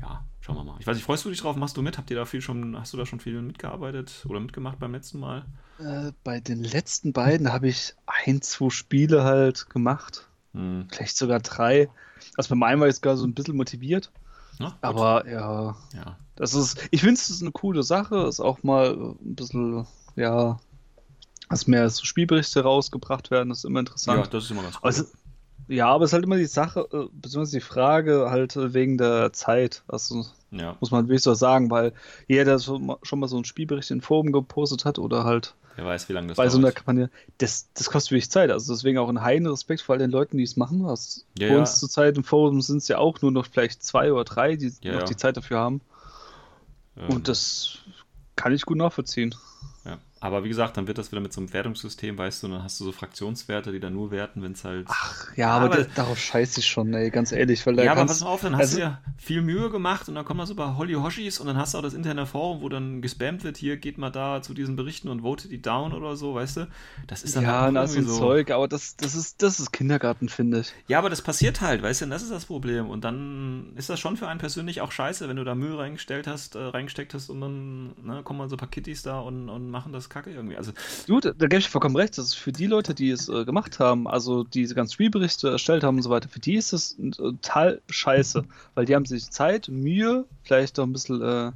ja, schauen wir mal. Ich weiß nicht, freust du dich drauf? Machst du mit? Habt ihr da viel schon, hast du da schon viel mitgearbeitet oder mitgemacht beim letzten Mal? äh, bei den letzten beiden habe ich ein, zwei Spiele halt gemacht. Hm. Vielleicht sogar drei. Also beim einen war ich sogar so ein bisschen motiviert. Na. Aber ja, ja. das ist, ich finde es ist eine coole Sache. Ist auch mal ein bisschen, ja, dass mehr so Spielberichte rausgebracht werden, ist immer interessant. ja, das ist immer ganz Aber es ist, ja, aber es ist halt immer die Sache, äh, beziehungsweise die Frage halt äh, wegen der Zeit. Also Ja, muss man wirklich so sagen, weil jeder, der schon mal so einen Spielbericht in Forum gepostet hat oder halt wer weiß, wie lange das bei so einer. Kampagne, das, das kostet wirklich Zeit. Also deswegen auch ein heiden Respekt vor all den Leuten, die es machen. Also Ja, bei ja. uns zurzeit im Forum sind es ja auch nur noch vielleicht zwei oder drei, die Ja, noch die Zeit dafür haben. Ähm, Und das kann ich gut nachvollziehen. Aber wie gesagt, dann wird das wieder mit so einem Wertungssystem, weißt du, und dann hast du so Fraktionswerte, die dann nur werten, wenn es halt. Ach, ja, aber, aber da, darauf scheiße ich schon, ey, ganz ehrlich. Weil da ja, aber pass mal auf, dann hast also- du ja viel Mühe gemacht und dann kommen da so paar Holly Hoshis und dann hast du auch das interne Forum, wo dann gespammt wird, hier geht mal da zu diesen Berichten und votet die down oder so, weißt du? Das ist dann ja, halt auch so ein irgendwie Zeug, aber das, das, ist, das ist Kindergarten, finde ich. Ja, aber das passiert halt, weißt du, und das ist das Problem. Und dann ist das schon für einen persönlich auch scheiße, wenn du da Mühe reingestellt hast, äh, reingesteckt hast und dann ne, kommen mal so ein paar Kitties da und, und machen das Kacke irgendwie. Also, da, da gebe ich vollkommen recht. Das ist für die Leute, die es äh, gemacht haben, also diese ganzen Spielberichte erstellt haben und so weiter, für die ist das äh, total scheiße. Weil die haben sich Zeit, Mühe, vielleicht auch ein bisschen äh,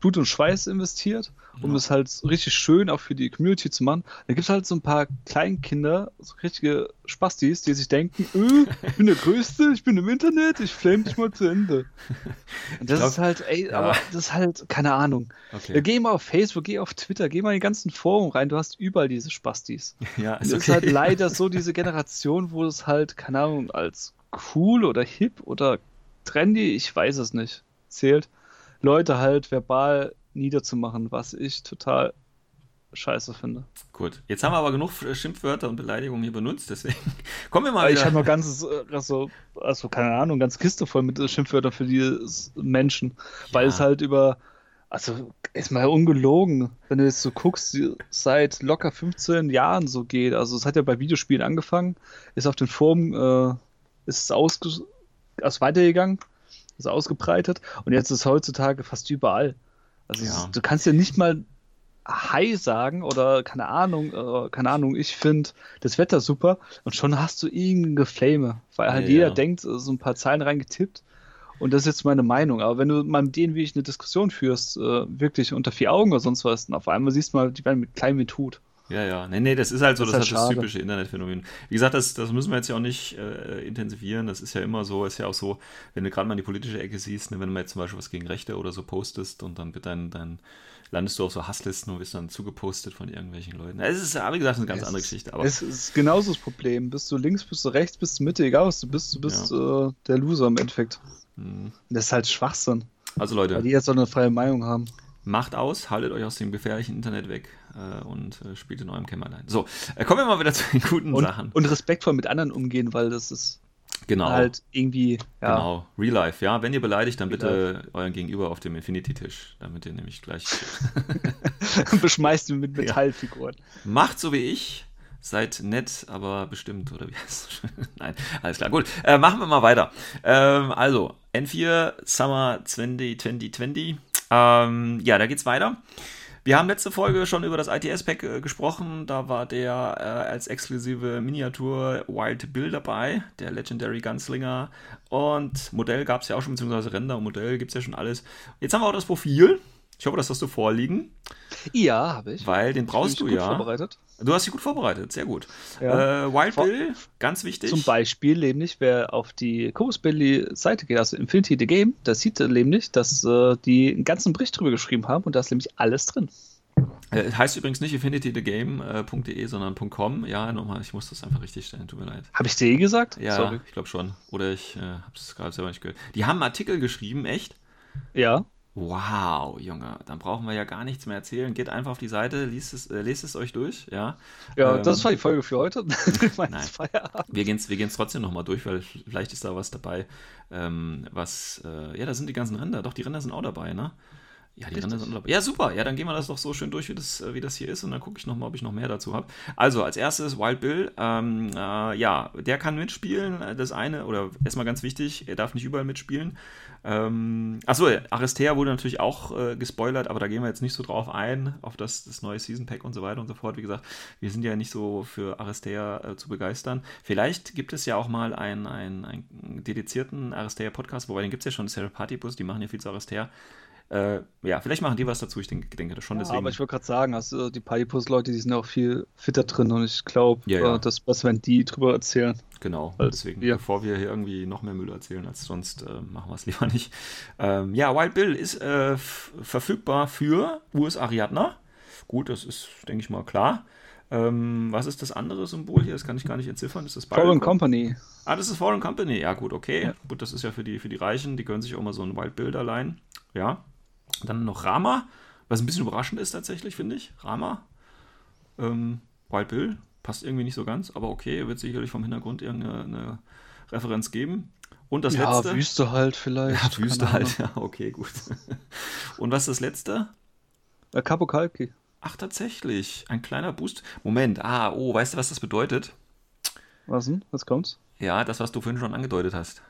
Blut und Schweiß investiert, um Ja. es halt richtig schön auch für die Community zu machen. Da gibt es halt so ein paar Kleinkinder, so richtige Spastis, die sich denken, äh, ich bin der Größte, ich bin im Internet, ich flame dich mal zu Ende. Und das glaub- ist halt, ey, ja. aber das ist halt, keine Ahnung. Okay. geh mal auf Facebook, geh auf Twitter, geh mal in die ganzen Foren rein, du hast überall diese Spastis. Ja, Und es ist halt leider so diese Generation, wo es halt, keine Ahnung, als cool oder hip oder trendy, ich weiß es nicht, zählt, Leute halt verbal niederzumachen, was ich total scheiße finde. Gut, jetzt haben wir aber genug Schimpfwörter und Beleidigungen hier benutzt, deswegen kommen wir mal Aber ich wieder. habe noch ganzes, äh, also, also keine Ahnung, ganz Kiste voll mit äh, Schimpfwörtern für die Menschen, weil Ja. es halt über, also ist mal ungelogen, wenn du jetzt so guckst, seit locker 15 Jahren so geht. Also es hat ja bei Videospielen angefangen, ist auf den Foren, äh, ist es ausge, also weitergegangen, ist ausgebreitet und jetzt ist es heutzutage fast überall. Also Ja. du kannst ja nicht mal Hi sagen oder keine Ahnung, äh, keine Ahnung, ich finde das Wetter super und schon hast du irgendeine Geflame, weil halt Ja, jeder ja. denkt, äh, so ein paar Zeilen reingetippt und das ist jetzt meine Meinung. Aber wenn du mal mit denen, wie ich eine Diskussion führst, äh, wirklich unter vier Augen oder sonst was, und auf einmal siehst du mal, die werden mit klein mit Hut. Ja, ja. Nee, nee, das ist halt so, Das das, halt das typische Internetphänomen. Wie gesagt, das, das müssen wir jetzt ja auch nicht äh, intensivieren. Das ist ja immer so, ist ja auch so, wenn du gerade mal in die politische Ecke siehst, ne, wenn du mal jetzt zum Beispiel was gegen Rechte oder so postest und dann wird dein, dein landest du auf so Hasslisten und wirst dann zugepostet von irgendwelchen Leuten. Es ist, ja, wie gesagt, eine ganz Es andere Geschichte. Aber Es ist genauso das Problem. Bist du links, bist du rechts, bist du Mitte, egal was du bist, du bist äh, der Loser im Endeffekt. mh. Und das ist halt Schwachsinn, also weil Leute, die jetzt so eine freie Meinung haben. macht aus, haltet euch aus dem gefährlichen Internet weg äh, und äh, spielt in eurem Kämmerlein. So, äh, kommen wir mal wieder zu den guten Und, Sachen. und respektvoll mit anderen umgehen, weil das ist genau. halt irgendwie, ja, Genau, Real Life, ja. Wenn ihr beleidigt, dann Real bitte euren Gegenüber auf dem Infinity-Tisch, damit ihr nämlich gleich beschmeißt ihn mit Metallfiguren. macht so wie ich, seid nett, aber bestimmt, oder wie heißt es? Nein, alles klar, gut. Äh, machen wir mal weiter. Ähm, also, N4 Summer 2020. Ähm, ja, da geht's weiter. Wir haben letzte Folge schon über das ITS-Pack äh, gesprochen. Da war der äh, als exklusive Miniatur Wild Bill dabei, der Legendary Gunslinger. Und Modell gab es ja auch schon, beziehungsweise Render und Modell gibt es ja schon alles. Jetzt haben wir auch das Profil. Ich hoffe, das hast du vorliegen, Ja, habe ich. weil den brauchst du ja. vorbereitet. Du hast dich gut vorbereitet, sehr gut. Ja. Äh, Wild Vor- Bill, ganz wichtig. Zum Beispiel nämlich, wer auf die Chorus Belly Seite geht, also Infinity the Game, da sieht er nämlich, dass äh, die einen ganzen Bericht drüber geschrieben haben und da ist nämlich alles drin. Äh, heißt übrigens nicht infinitythegame.de, sondern .com. Ja, nochmal, ich muss das einfach richtig stellen, tut mir leid. Habe ich dir eh gesagt? Ja, Sorry. ich glaube schon. Oder ich äh, habe es gerade selber nicht gehört. Die haben einen Artikel geschrieben, echt? Ja. Wow, Junge, dann brauchen wir ja gar nichts mehr erzählen. Geht einfach auf die Seite, liest es, äh, lest es euch durch, ja. Ja, Ähm, das war die Folge für heute. Nein. Wir gehen es wir gehen's trotzdem nochmal durch, weil vielleicht ist da was dabei, ähm, was, äh, ja, da sind die ganzen Ränder. Doch, die Ränder sind auch dabei, ne? Ja, die Ränder Richtig. sind auch dabei. Ja, super. Ja, dann gehen wir das doch so schön durch, wie das, äh, wie das hier ist und dann gucke ich nochmal, ob ich noch mehr dazu habe. Also, als erstes Wild Bill. Ähm, äh, ja, der kann mitspielen. Äh, Das eine, oder erstmal ganz wichtig, er darf nicht überall mitspielen. Ähm, achso, Aristea wurde natürlich auch äh, gespoilert, aber da gehen wir jetzt nicht so drauf ein, auf das, das neue Season Pack und so weiter und so fort. Wie gesagt, wir sind ja nicht so für Aristea äh, zu begeistern. Vielleicht gibt es ja auch mal einen, einen, einen dedizierten Aristea Podcast, wobei den gibt es ja schon, Sarah Partybus, die machen ja viel zu Aristea. Äh, ja, vielleicht machen die was dazu, ich denke, denke das schon. Ja, deswegen. aber ich wollte gerade sagen, also die Partypost-Leute, die sind auch viel fitter drin und ich glaube, Ja, ja. äh, das besser, wenn die drüber erzählen. Genau, Als deswegen, wir. bevor wir hier irgendwie noch mehr Müll erzählen als sonst, äh, machen wir es lieber nicht. Ähm, ja, Wild Bill ist äh, verfügbar für US Ariadna. Gut, das ist, denke ich mal, klar. Ähm, was ist das andere Symbol hier? Das kann ich gar nicht entziffern. Ist das Foreign Bible- Company. Ah, das ist Foreign Company. Ja, gut, okay. Ja. Gut, das ist ja für die, für die Reichen. Die können sich auch mal so ein Wild Bild allein. Ja. Dann noch Rama, was ein bisschen überraschend ist tatsächlich, finde ich. Rama. Ähm, Wild Bill passt irgendwie nicht so ganz, aber okay, wird sicherlich vom Hintergrund irgendeine Referenz geben. Und das ja, letzte. Wüste halt vielleicht. Ja, Wüste halt, ja, okay, gut. Und was ist das letzte? Äh, Kapokalki. Ach, tatsächlich. Ein kleiner Boost. Moment, ah, oh, weißt du, was das bedeutet? Was denn? Was kommt's? Ja, das, was du vorhin schon angedeutet hast.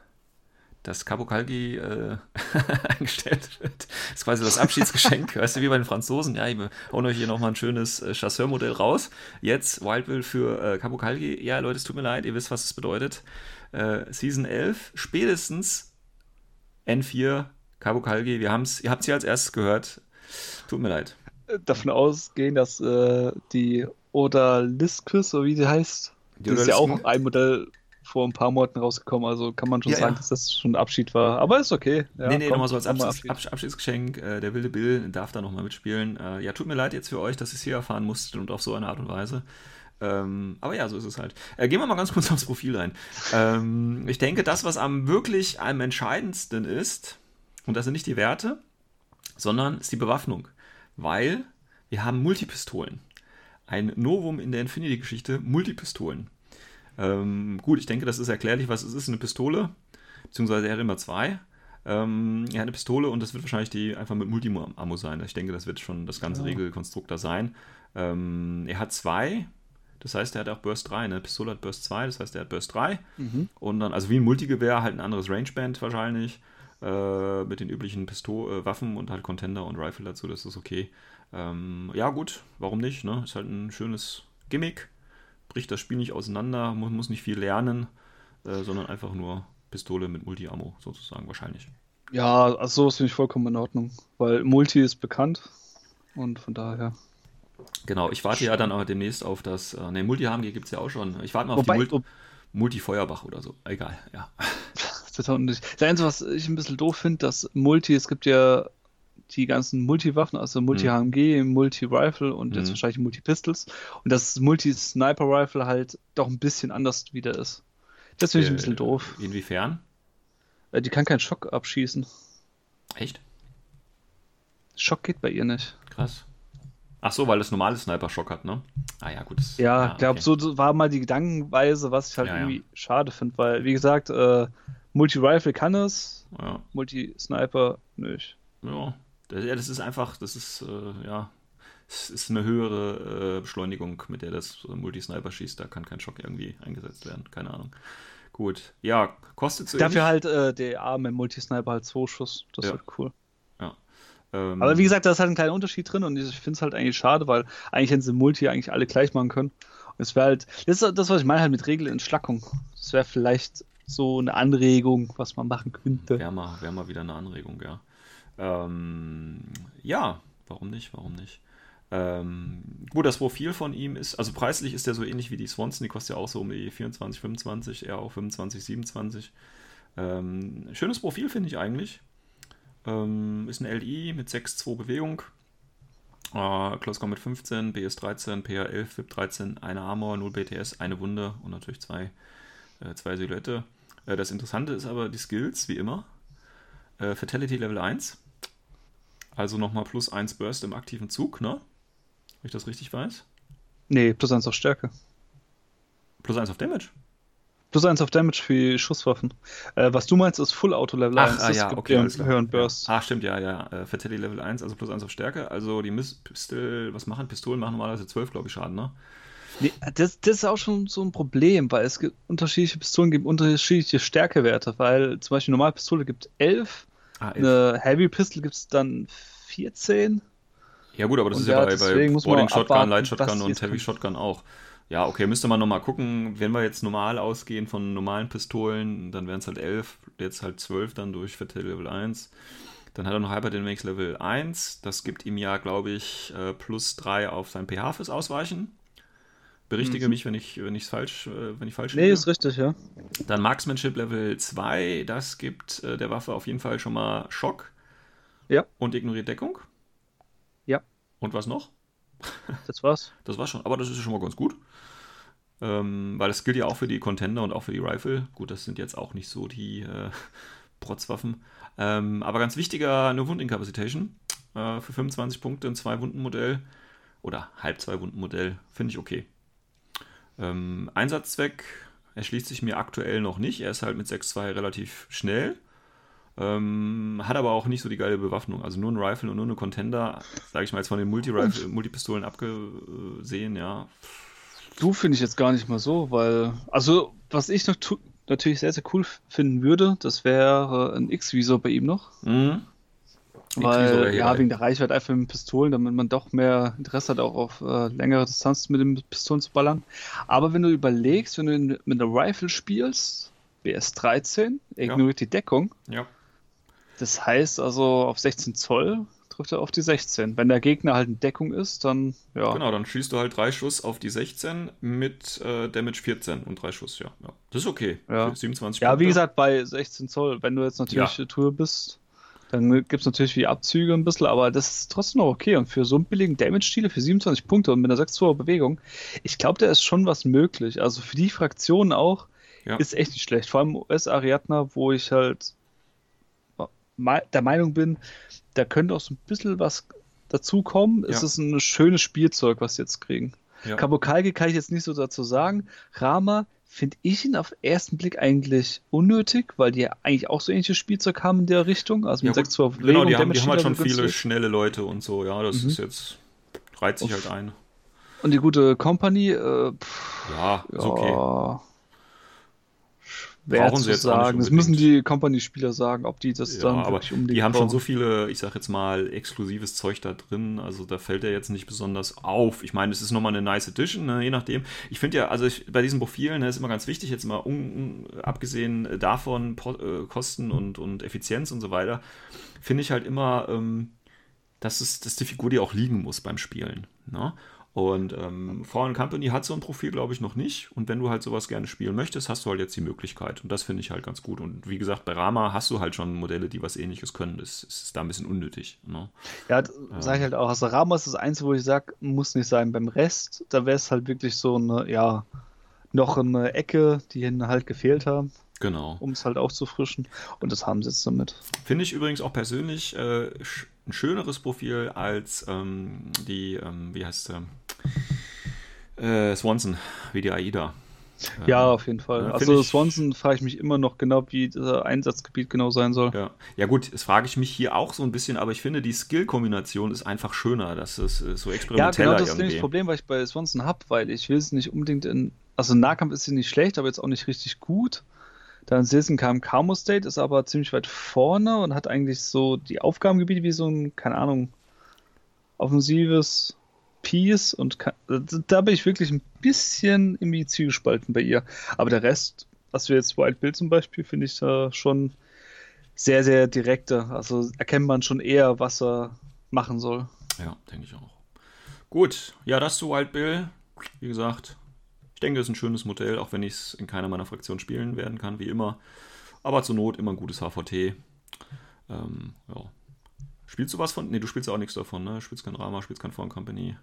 Dass Kapokalki äh, eingestellt wird. Das ist quasi das Abschiedsgeschenk, weißt du, wie bei den Franzosen. Ja, ich hauen euch hier nochmal ein schönes äh, Chasseurmodell raus. Jetzt Wild Bill für äh, Kapokalki. Ja, Leute, es tut mir leid, ihr wisst, was es bedeutet. Äh, Season 11, spätestens N4, Kabukalgi, wir haben's, ihr habt sie als erstes gehört. Tut mir leid. Davon ausgehen, dass äh, die Odaliscus, so wie sie heißt, die ist ja auch ein Modell vor ein paar Monaten rausgekommen, also kann man schon ja, sagen, ja. dass das schon ein Abschied war. Aber ist okay. Ja, nee, nee, nochmal so als Abschieds Abschied. Abschiedsgeschenk. Äh, der wilde Bill darf da nochmal mitspielen. Äh, ja, tut mir leid jetzt für euch, dass ich es hier erfahren musste und auf so eine Art und Weise. Ähm, aber ja, so ist es halt. Äh, gehen wir mal ganz kurz aufs Profil rein. Ähm, ich denke, das, was am wirklich am entscheidendsten ist, und das sind nicht die Werte, sondern ist die Bewaffnung. Weil wir haben Multipistolen. Ein Novum in der Infinity-Geschichte, Multipistolen. Ähm, gut, ich denke, das ist erklärlich, was es ist, eine Pistole, beziehungsweise er hat immer zwei. Ähm, er hat eine Pistole und das wird wahrscheinlich die einfach mit Multi-Ammo sein. Ich denke, das wird schon das ganze ja. Regelkonstrukt da sein. Ähm, er hat zwei das heißt, er hat auch Burst 3, ne? Pistole hat Burst 2, das heißt, er hat Burst 3. Mhm. Und dann, also wie ein Multigewehr, halt ein anderes Rangeband wahrscheinlich. Äh, mit den üblichen Pistol äh, Waffen und halt Contender und Rifle dazu, das ist okay. Ähm, ja, gut, warum nicht, ne? Ist halt ein schönes Gimmick. Bricht das Spiel nicht auseinander, muss, muss nicht viel lernen, äh, sondern einfach nur Pistole mit Multi-Ammo sozusagen wahrscheinlich. Ja, also sowas finde ich vollkommen in Ordnung, weil Multi ist bekannt und von daher. Genau, ich warte ja dann aber demnächst auf das. Äh, ne, Multi-HMG gibt es ja auch schon. Ich warte mal auf Wobei, die Multi Multi-Feuerbach oder so. Egal, ja. Das Einzige, was ich ein bisschen doof finde, dass Multi, es gibt ja die ganzen Multi-Waffen, also Multi-HMG, mhm. Multi-Rifle und jetzt mhm. wahrscheinlich Multi-Pistols. Und das Multi-Sniper-Rifle halt doch ein bisschen anders wieder ist. Das finde ich äh, ein bisschen doof. Inwiefern? Äh, die kann keinen Schock abschießen. Echt? Schock geht bei ihr nicht. Krass. Ach so, weil das normale Sniper-Schock hat, ne? Ah ja, gut. Das, ja, ich ja, glaube, okay. so war mal die Gedankenweise, was ich halt ja, irgendwie ja. schade finde, weil, wie gesagt, äh, Multi-Rifle kann es, Multi-Sniper nicht. Ja. Ja, das ist einfach, das ist, äh, ja, es ist eine höhere äh, Beschleunigung, mit der das Multi-Sniper schießt. Da kann kein Schock irgendwie eingesetzt werden, keine Ahnung. Gut, ja, kostet so Dafür halt äh, der Arm im Multi-Sniper halt 2 Schuss, das ist halt cool. Ähm, aber wie gesagt, da ist halt ein kleiner Unterschied drin und ich finde es halt eigentlich schade, weil eigentlich hätten sie Multi eigentlich alle gleich machen können. Und es wäre halt, das ist das, was ich meine halt mit Regelentschlackung. Das wäre vielleicht so eine Anregung, was man machen könnte. Wäre mal, wär mal wieder eine Anregung, ja. Ähm, ja, warum nicht, warum nicht? Ähm, gut, das Profil von ihm ist, also preislich ist der so ähnlich wie die Swanson, die kostet ja auch so um die 24, 25, eher auch 25, 27. Ähm, schönes Profil finde ich eigentlich. Ähm, ist ein LI mit 6-2 Bewegung. Äh, Close Combat 15, BS 13, PA 11, VIP 13, eine Armor, 0 BTS, eine Wunde und natürlich zwei, äh, zwei Silhouette. Äh, das Interessante ist aber die Skills, wie immer. Äh, Fatality Level 1. Also nochmal plus 1 Burst im aktiven Zug, ne? Wenn ich das richtig weiß. Nee, plus 1 auf Stärke. Plus 1 auf Damage? Plus 1 auf Damage für Schusswaffen. Äh, was du meinst, ist Full Auto Level Ach, 1. Ah, ja, okay. Hören Burst. Ja. Ah, stimmt, ja, ja. Äh, Fatality Level 1, also plus 1 auf Stärke. Also die Pistol, was machen? Pistolen machen normalerweise 12, glaube ich, Schaden, ne? Nee, das, das, ist auch schon so ein Problem, weil es gibt unterschiedliche Pistolen, gibt unterschiedliche Stärkewerte, weil zum Beispiel eine normale Pistole gibt 11, ah, 11. eine Heavy Pistol gibt es dann 14. Ja gut, aber das und ist ja, bei, bei Boarding Shotgun, Light Shotgun und Heavy Shotgun auch. Ja, okay, müsste man nochmal gucken. Wenn wir jetzt normal ausgehen von normalen Pistolen, dann wären es halt 11, jetzt halt 12 dann durch Fatal Level 1. Dann hat er noch Hyperdynamics Level 1. Das gibt ihm ja, glaube ich, äh, plus 3 auf sein pH fürs Ausweichen. Berichtige mhm. mich, wenn ich wenn falsch, äh, wenn ich falsch Nee, liege. ist richtig, ja. Dann Marksmanship Level 2, das gibt äh, der Waffe auf jeden Fall schon mal Schock. Ja. Und ignoriert Deckung. Ja. Und was noch? Das war's. Das war's schon, aber das ist schon mal ganz gut. Ähm, weil das gilt ja auch für die Contender und auch für die Rifle. Gut, das sind jetzt auch nicht so die äh, Protzwaffen. Ähm, aber ganz wichtiger, eine Wundincapacitation äh, für 25 Punkte, ein Zwei-Wunden-Modell. oder Halb-Zwei-Wunden-Modell, finde ich okay. Ähm, Einsatzzweck erschließt sich mir aktuell noch nicht. Er ist halt mit 6.2 relativ schnell. Ähm, hat aber auch nicht so die geile Bewaffnung. Also nur ein Rifle und nur eine Contender, sage ich mal jetzt von den Multi-Rifle, Multipistolen abgesehen, ja. Du finde ich jetzt gar nicht mal so, weil, also was ich noch natürlich sehr, sehr cool finden würde, das wäre ein X-Visor bei ihm noch. Mhm. Weil, ja, wegen der Reichweite einfach mit Pistolen, damit man doch mehr Interesse hat, auch auf äh, längere Distanz mit den Pistolen zu ballern. Aber wenn du überlegst, wenn du mit einer Rifle spielst, BS 13, ignoriert ja. die Deckung. Ja. Das heißt also, auf 16 Zoll trifft er auf die 16. Wenn der Gegner halt in Deckung ist, dann, ja. Genau, dann schießt du halt drei Schuss auf die 16 mit äh, Damage 14 und drei Schuss, ja. ja. Das ist okay. Ja. 27 Ja, wie gesagt, bei 16 Zoll, wenn du jetzt natürlich ja. Tour bist, dann gibt es natürlich wie Abzüge ein bisschen, aber das ist trotzdem noch okay. Und für so einen billigen Damage-Stile für 27 Punkte und mit einer 6 2 Bewegung, ich glaube, da ist schon was möglich. Also für die Fraktion auch, ja. ist echt nicht schlecht. Vor allem US-Ariadna, wo ich halt der Meinung bin, da könnte auch so ein bisschen was dazukommen. Ja. Es ist ein schönes Spielzeug, was sie jetzt kriegen. Ja. Kabukalge kann ich jetzt nicht so dazu sagen. Rama finde ich ihn auf ersten Blick eigentlich unnötig, weil die ja eigentlich auch so ähnliches Spielzeug haben in der Richtung. Also mit ja, 6 12 Genau, die haben, die haben halt schon viele schnelle Leute und so, ja, das mhm. ist jetzt, reizt sich halt ein. Und die gute Company, äh, pff, ja, ist ja, okay schwer zu sagen. Das müssen die Company-Spieler sagen, ob die das ja, dann aber unbedingt Die haben brauchen. schon so viele, ich sag jetzt mal, exklusives Zeug da drin. Also da fällt er jetzt nicht besonders auf. Ich meine, es ist nochmal eine nice Edition, ne, je nachdem. Ich finde ja, also ich, bei diesen Profilen ne, ist immer ganz wichtig, jetzt mal un, abgesehen davon po, äh, Kosten und, und Effizienz und so weiter, finde ich halt immer, ähm, dass, es, dass die Figur dir auch liegen muss beim Spielen. Ne? Und ähm, Foreign Company hat so ein Profil, glaube ich, noch nicht. Und wenn du halt sowas gerne spielen möchtest, hast du halt jetzt die Möglichkeit. Und das finde ich halt ganz gut. Und wie gesagt, bei Rama hast du halt schon Modelle, die was ähnliches können. Das, ist da ein bisschen unnötig. Ne? Ja, sage ich halt auch. Also Rama ist das Einzige, wo ich sage, muss nicht sein. Beim Rest, da wäre es halt wirklich so eine, ja, noch eine Ecke, die ihnen halt gefehlt haben. Genau. Um es halt aufzufrischen. Und das haben sie jetzt damit. Finde ich übrigens auch persönlich äh, ein schöneres Profil als ähm, die, ähm, wie heißt äh, äh, Swanson, wie die AIDA. Ja, ähm, auf jeden Fall. Ja, also ich, Swanson frage ich mich immer noch genau, wie das Einsatzgebiet genau sein soll. Ja, ja gut, das frage ich mich hier auch so ein bisschen, aber ich finde, die Skill-Kombination ist einfach schöner, dass es äh, so experimenteller Ja, genau das ist das Problem, was ich bei Swanson habe, weil ich will es nicht unbedingt in, also Nahkampf ist sie nicht schlecht, aber jetzt auch nicht richtig gut. Dann Silsen kam Camo State, ist aber ziemlich weit vorne und hat eigentlich so die Aufgabengebiete wie so ein, keine Ahnung, offensives Piece und kann, da bin ich wirklich ein bisschen irgendwie zwiegespalten bei ihr. Aber der Rest, was wir jetzt Wild Bill zum Beispiel, finde ich da schon sehr, sehr direkter. Also erkennt man schon eher, was er machen soll. Ja, denke ich auch. Gut, ja, das zu Wild Bill. Wie gesagt, ich denke, es ist ein schönes Modell, auch wenn ich es in keiner meiner Fraktionen spielen werden kann, wie immer. Aber zur Not immer ein gutes HVT. Ähm, ja. Spielst du was von? Ne, du spielst auch nichts davon, ne? Du spielst kein Rama, spielst kein Phone Company.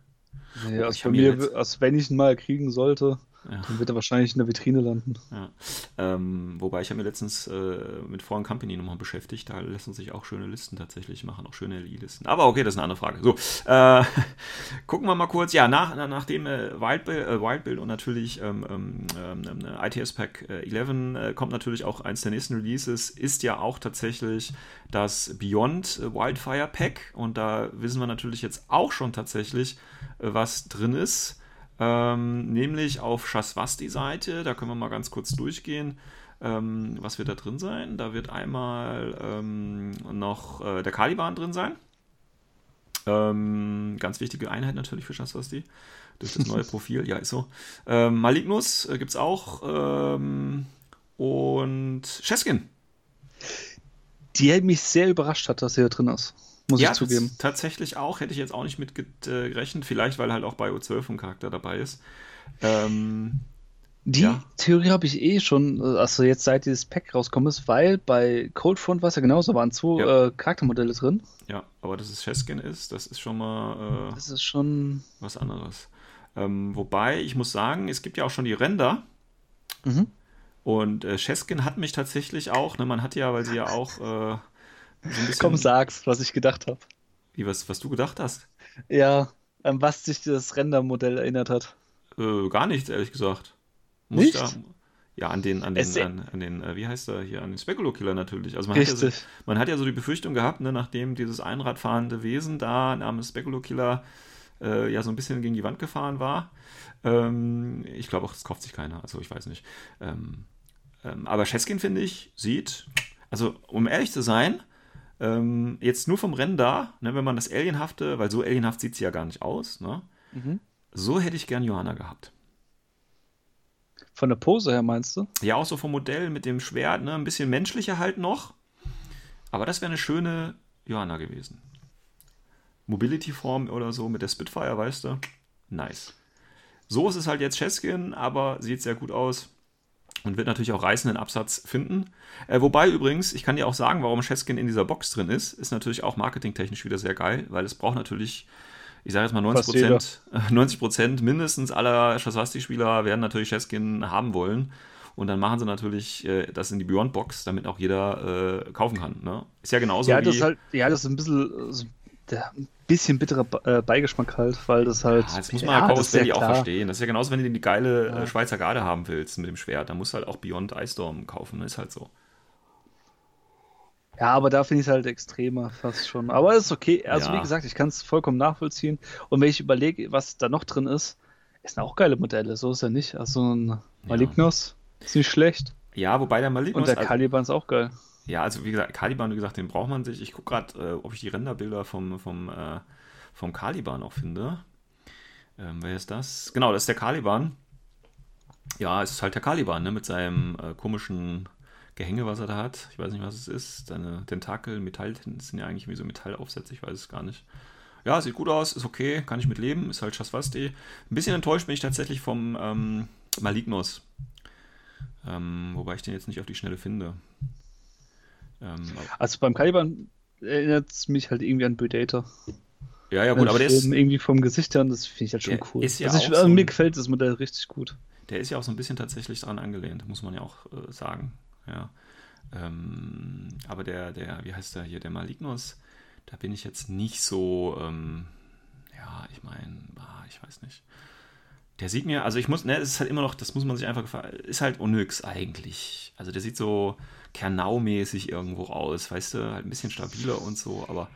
Nee, also bei mir, jetzt... also wenn ich ihn mal kriegen sollte, ja. Dann wird er wahrscheinlich in der Vitrine landen. Ja. Ähm, wobei ich habe mir letztens äh, mit Foreign Company nochmal beschäftigt. Da lassen sich auch schöne Listen tatsächlich machen, auch schöne LI-Listen. Aber okay, das ist eine andere Frage. So, äh, gucken wir mal kurz. Ja, nach, nach dem äh, Wildbild, äh, Wildbild und natürlich ähm, ähm, ähm ITS Pack 11 äh, äh, kommt natürlich auch eins der nächsten Releases, ist ja auch tatsächlich das Beyond Wildfire Pack. Und da wissen wir natürlich jetzt auch schon tatsächlich, was drin ist. Ähm, nämlich auf Shaswasti-Seite, da können wir mal ganz kurz durchgehen. Ähm, was wird da drin sein? Da wird einmal ähm, noch äh, der Caliban drin sein. Ähm, ganz wichtige Einheit natürlich für Shaswasti. Durch das neue Profil, ja, ist so. Ähm, Malignus äh, gibt es auch. Ähm, und Cheskin. Die mich sehr überrascht hat, dass er drin ist muss ja, ich zugeben. Tatsächlich auch, hätte ich jetzt auch nicht mit gerechnet, vielleicht weil halt auch bei O12 ein Charakter dabei ist. Ähm, die ja. Theorie habe ich eh schon, also jetzt seit dieses Pack rauskommt ist, weil bei Cold Front war es ja genauso, waren zwei ja. äh, Charaktermodelle drin. Ja, aber dass es Cheskin ist, das ist schon mal äh, das ist schon was anderes. Ähm, wobei, ich muss sagen, es gibt ja auch schon die Ränder. Mhm. Und äh, Cheskin hat mich tatsächlich auch, ne, man hat ja, weil sie ja auch äh, so Komm, sag's, was ich gedacht habe. Wie, was, was du gedacht hast? Ja, an was sich das Rendermodell erinnert hat. Äh, gar nichts, ehrlich gesagt. Muss nicht? Da, ja, an den, an den, an, an den äh, wie heißt der hier, an den Speculo-Killer natürlich. Also man Richtig. hat, ja so, man hat ja so die Befürchtung gehabt, ne, nachdem dieses einradfahrende Wesen da namens Speculo-Killer äh, ja so ein bisschen gegen die Wand gefahren war. Ähm, ich glaube auch, das kauft sich keiner, also ich weiß nicht. Ähm, ähm, aber Cheskin, finde ich, sieht, also um ehrlich zu sein, ähm, jetzt nur vom Rennen da, ne, wenn man das Alienhafte, weil so alienhaft sieht sie ja gar nicht aus, ne? Mhm. So hätte ich gern Johanna gehabt. Von der Pose her meinst du? Ja, auch so vom Modell mit dem Schwert, ne? Ein bisschen menschlicher halt noch. Aber das wäre eine schöne Johanna gewesen. Mobility-Form oder so mit der Spitfire, weißt du? Nice. So ist es halt jetzt Cheskin, aber sieht sehr gut aus und wird natürlich auch reißenden Absatz finden. Äh, wobei übrigens, ich kann dir auch sagen, warum Cheskin in dieser Box drin ist, ist natürlich auch marketingtechnisch wieder sehr geil, weil es braucht natürlich, ich sage jetzt mal 90 Prozent, 90 Prozent mindestens aller Shaswasti-Spieler werden natürlich Cheskin haben wollen. Und dann machen sie natürlich äh, das in die Beyond Box, damit auch jeder äh, kaufen kann. Ne? Ist ja genauso ja, wie. Das ist halt, ja, das ist ein bisschen, so, der, ein bisschen bitterer äh, Beigeschmack halt, weil das halt. Ja, das muss man ja, Corvus Belly auch verstehen. Das ist ja genauso, wenn du die geile ja. Schweizer Garde haben willst mit dem Schwert. Dann musst du halt auch Beyond Ice Storm kaufen. Ist halt so. Ja, aber da finde ich es halt extremer fast schon. Aber es ist okay. Also, ja. wie gesagt, ich kann es vollkommen nachvollziehen. Und wenn ich überlege, was da noch drin ist, es sind auch geile Modelle. So ist er nicht. Also ein Malignos ist nicht schlecht. Ja, wobei der Malignos. Und der Caliban ist auch geil. Ja, also wie gesagt, Caliban, wie gesagt, den braucht man sich. Ich gucke gerade, äh, ob ich die Renderbilder vom, vom, äh, vom Caliban auch finde. Ähm, wer ist das? Genau, das ist der Caliban. Ja, es ist halt der Caliban, ne, mit seinem äh, komischen Gehänge, was er da hat. Ich weiß nicht, was es ist. Seine Tentakel, Metall, sind ja eigentlich wie so Metallaufsätze, ich weiß es gar nicht. Ja, sieht gut aus, ist okay, kann ich mit leben, ist halt Chasvasti. Ein bisschen enttäuscht bin ich tatsächlich vom ähm, Malignos. Ähm, wobei ich den jetzt nicht auf die Schnelle finde. Ähm, also beim Caliban erinnert es mich halt irgendwie an Predator. Ja, ja, gut, aber der ist. Irgendwie vom Gesicht her, das finde ich halt schon cool. Ist ja also, ich, also so mir gefällt das Modell richtig gut. Der ist ja auch so ein bisschen tatsächlich daran angelehnt, muss man ja auch äh, sagen. Ja. Ähm, aber der, der, wie heißt der hier, der Malignos, da bin ich jetzt nicht so, ähm, ja, ich meine, ah, ich weiß nicht. Der sieht mir, also ich muss, ne, es ist halt immer noch, das muss man sich einfach, ist halt unnüx eigentlich. Also der sieht so Kernau-mäßig irgendwo aus, weißt du, halt ein bisschen stabiler und so, aber.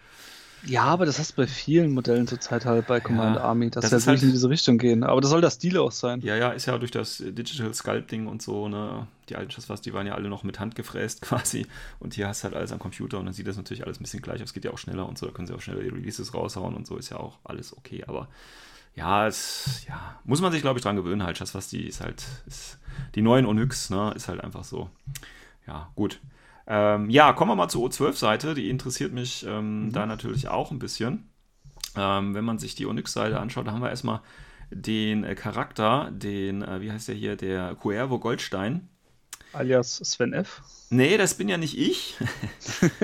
Ja, aber das hast du bei vielen Modellen zurzeit halt bei Command ja, Army, dass das sie halt in diese Richtung gehen. Aber das soll das Stil auch sein. Ja, ja, ist ja durch das Digital Sculpting und so, ne? Die alten Schatzfass, die waren ja alle noch mit Hand gefräst quasi. Und hier hast du halt alles am Computer und dann sieht das natürlich alles ein bisschen gleich aus. Es geht ja auch schneller und so, da können sie auch schneller die Releases raushauen und so, ist ja auch alles okay. Aber ja, es, ja, muss man sich, glaube ich, dran gewöhnen, halt. Schatzfass, die ist halt, ist, die neuen Onyx, ne? Ist halt einfach so. Ja, gut. Ähm, ja, kommen wir mal zur O12-Seite. Die interessiert mich ähm, mhm. da natürlich auch ein bisschen. Ähm, wenn man sich die Onyx-Seite anschaut, da haben wir erstmal den äh, Charakter, den, äh, wie heißt der hier, der Cuervo Goldstein. Alias Sven F. Nee, das bin ja nicht ich.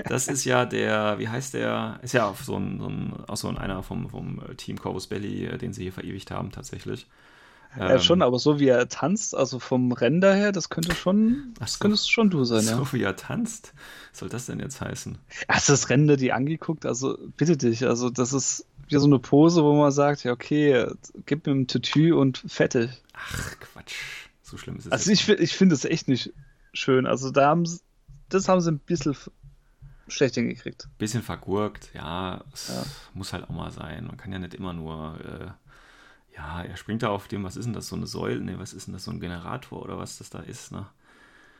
Das ist ja der, wie heißt der? Ist ja auch so ein, so ein, auch so ein einer vom, vom Team Corvus Belly, äh, den sie hier verewigt haben, tatsächlich. Ja, ähm, schon, aber so wie er tanzt, also vom Render her, das könnte schon, das so, könntest schon du sein, so ja. So wie er tanzt? Was soll das denn jetzt heißen? Hast du das Render die angeguckt? Also bitte dich, also das ist wie so eine Pose, wo man sagt, ja okay, gib mir ein Tütü und fettig. Ach Quatsch, so schlimm ist es. Also ich, ich finde es echt nicht schön. Also da haben sie, das haben sie ein bisschen schlecht hingekriegt. Bisschen vergurkt, ja, ja. muss halt auch mal sein. Man kann ja nicht immer nur äh, ja, er springt da auf dem, was ist denn das, so eine Säule? Ne, was ist denn das, so ein Generator oder was das da ist, ne?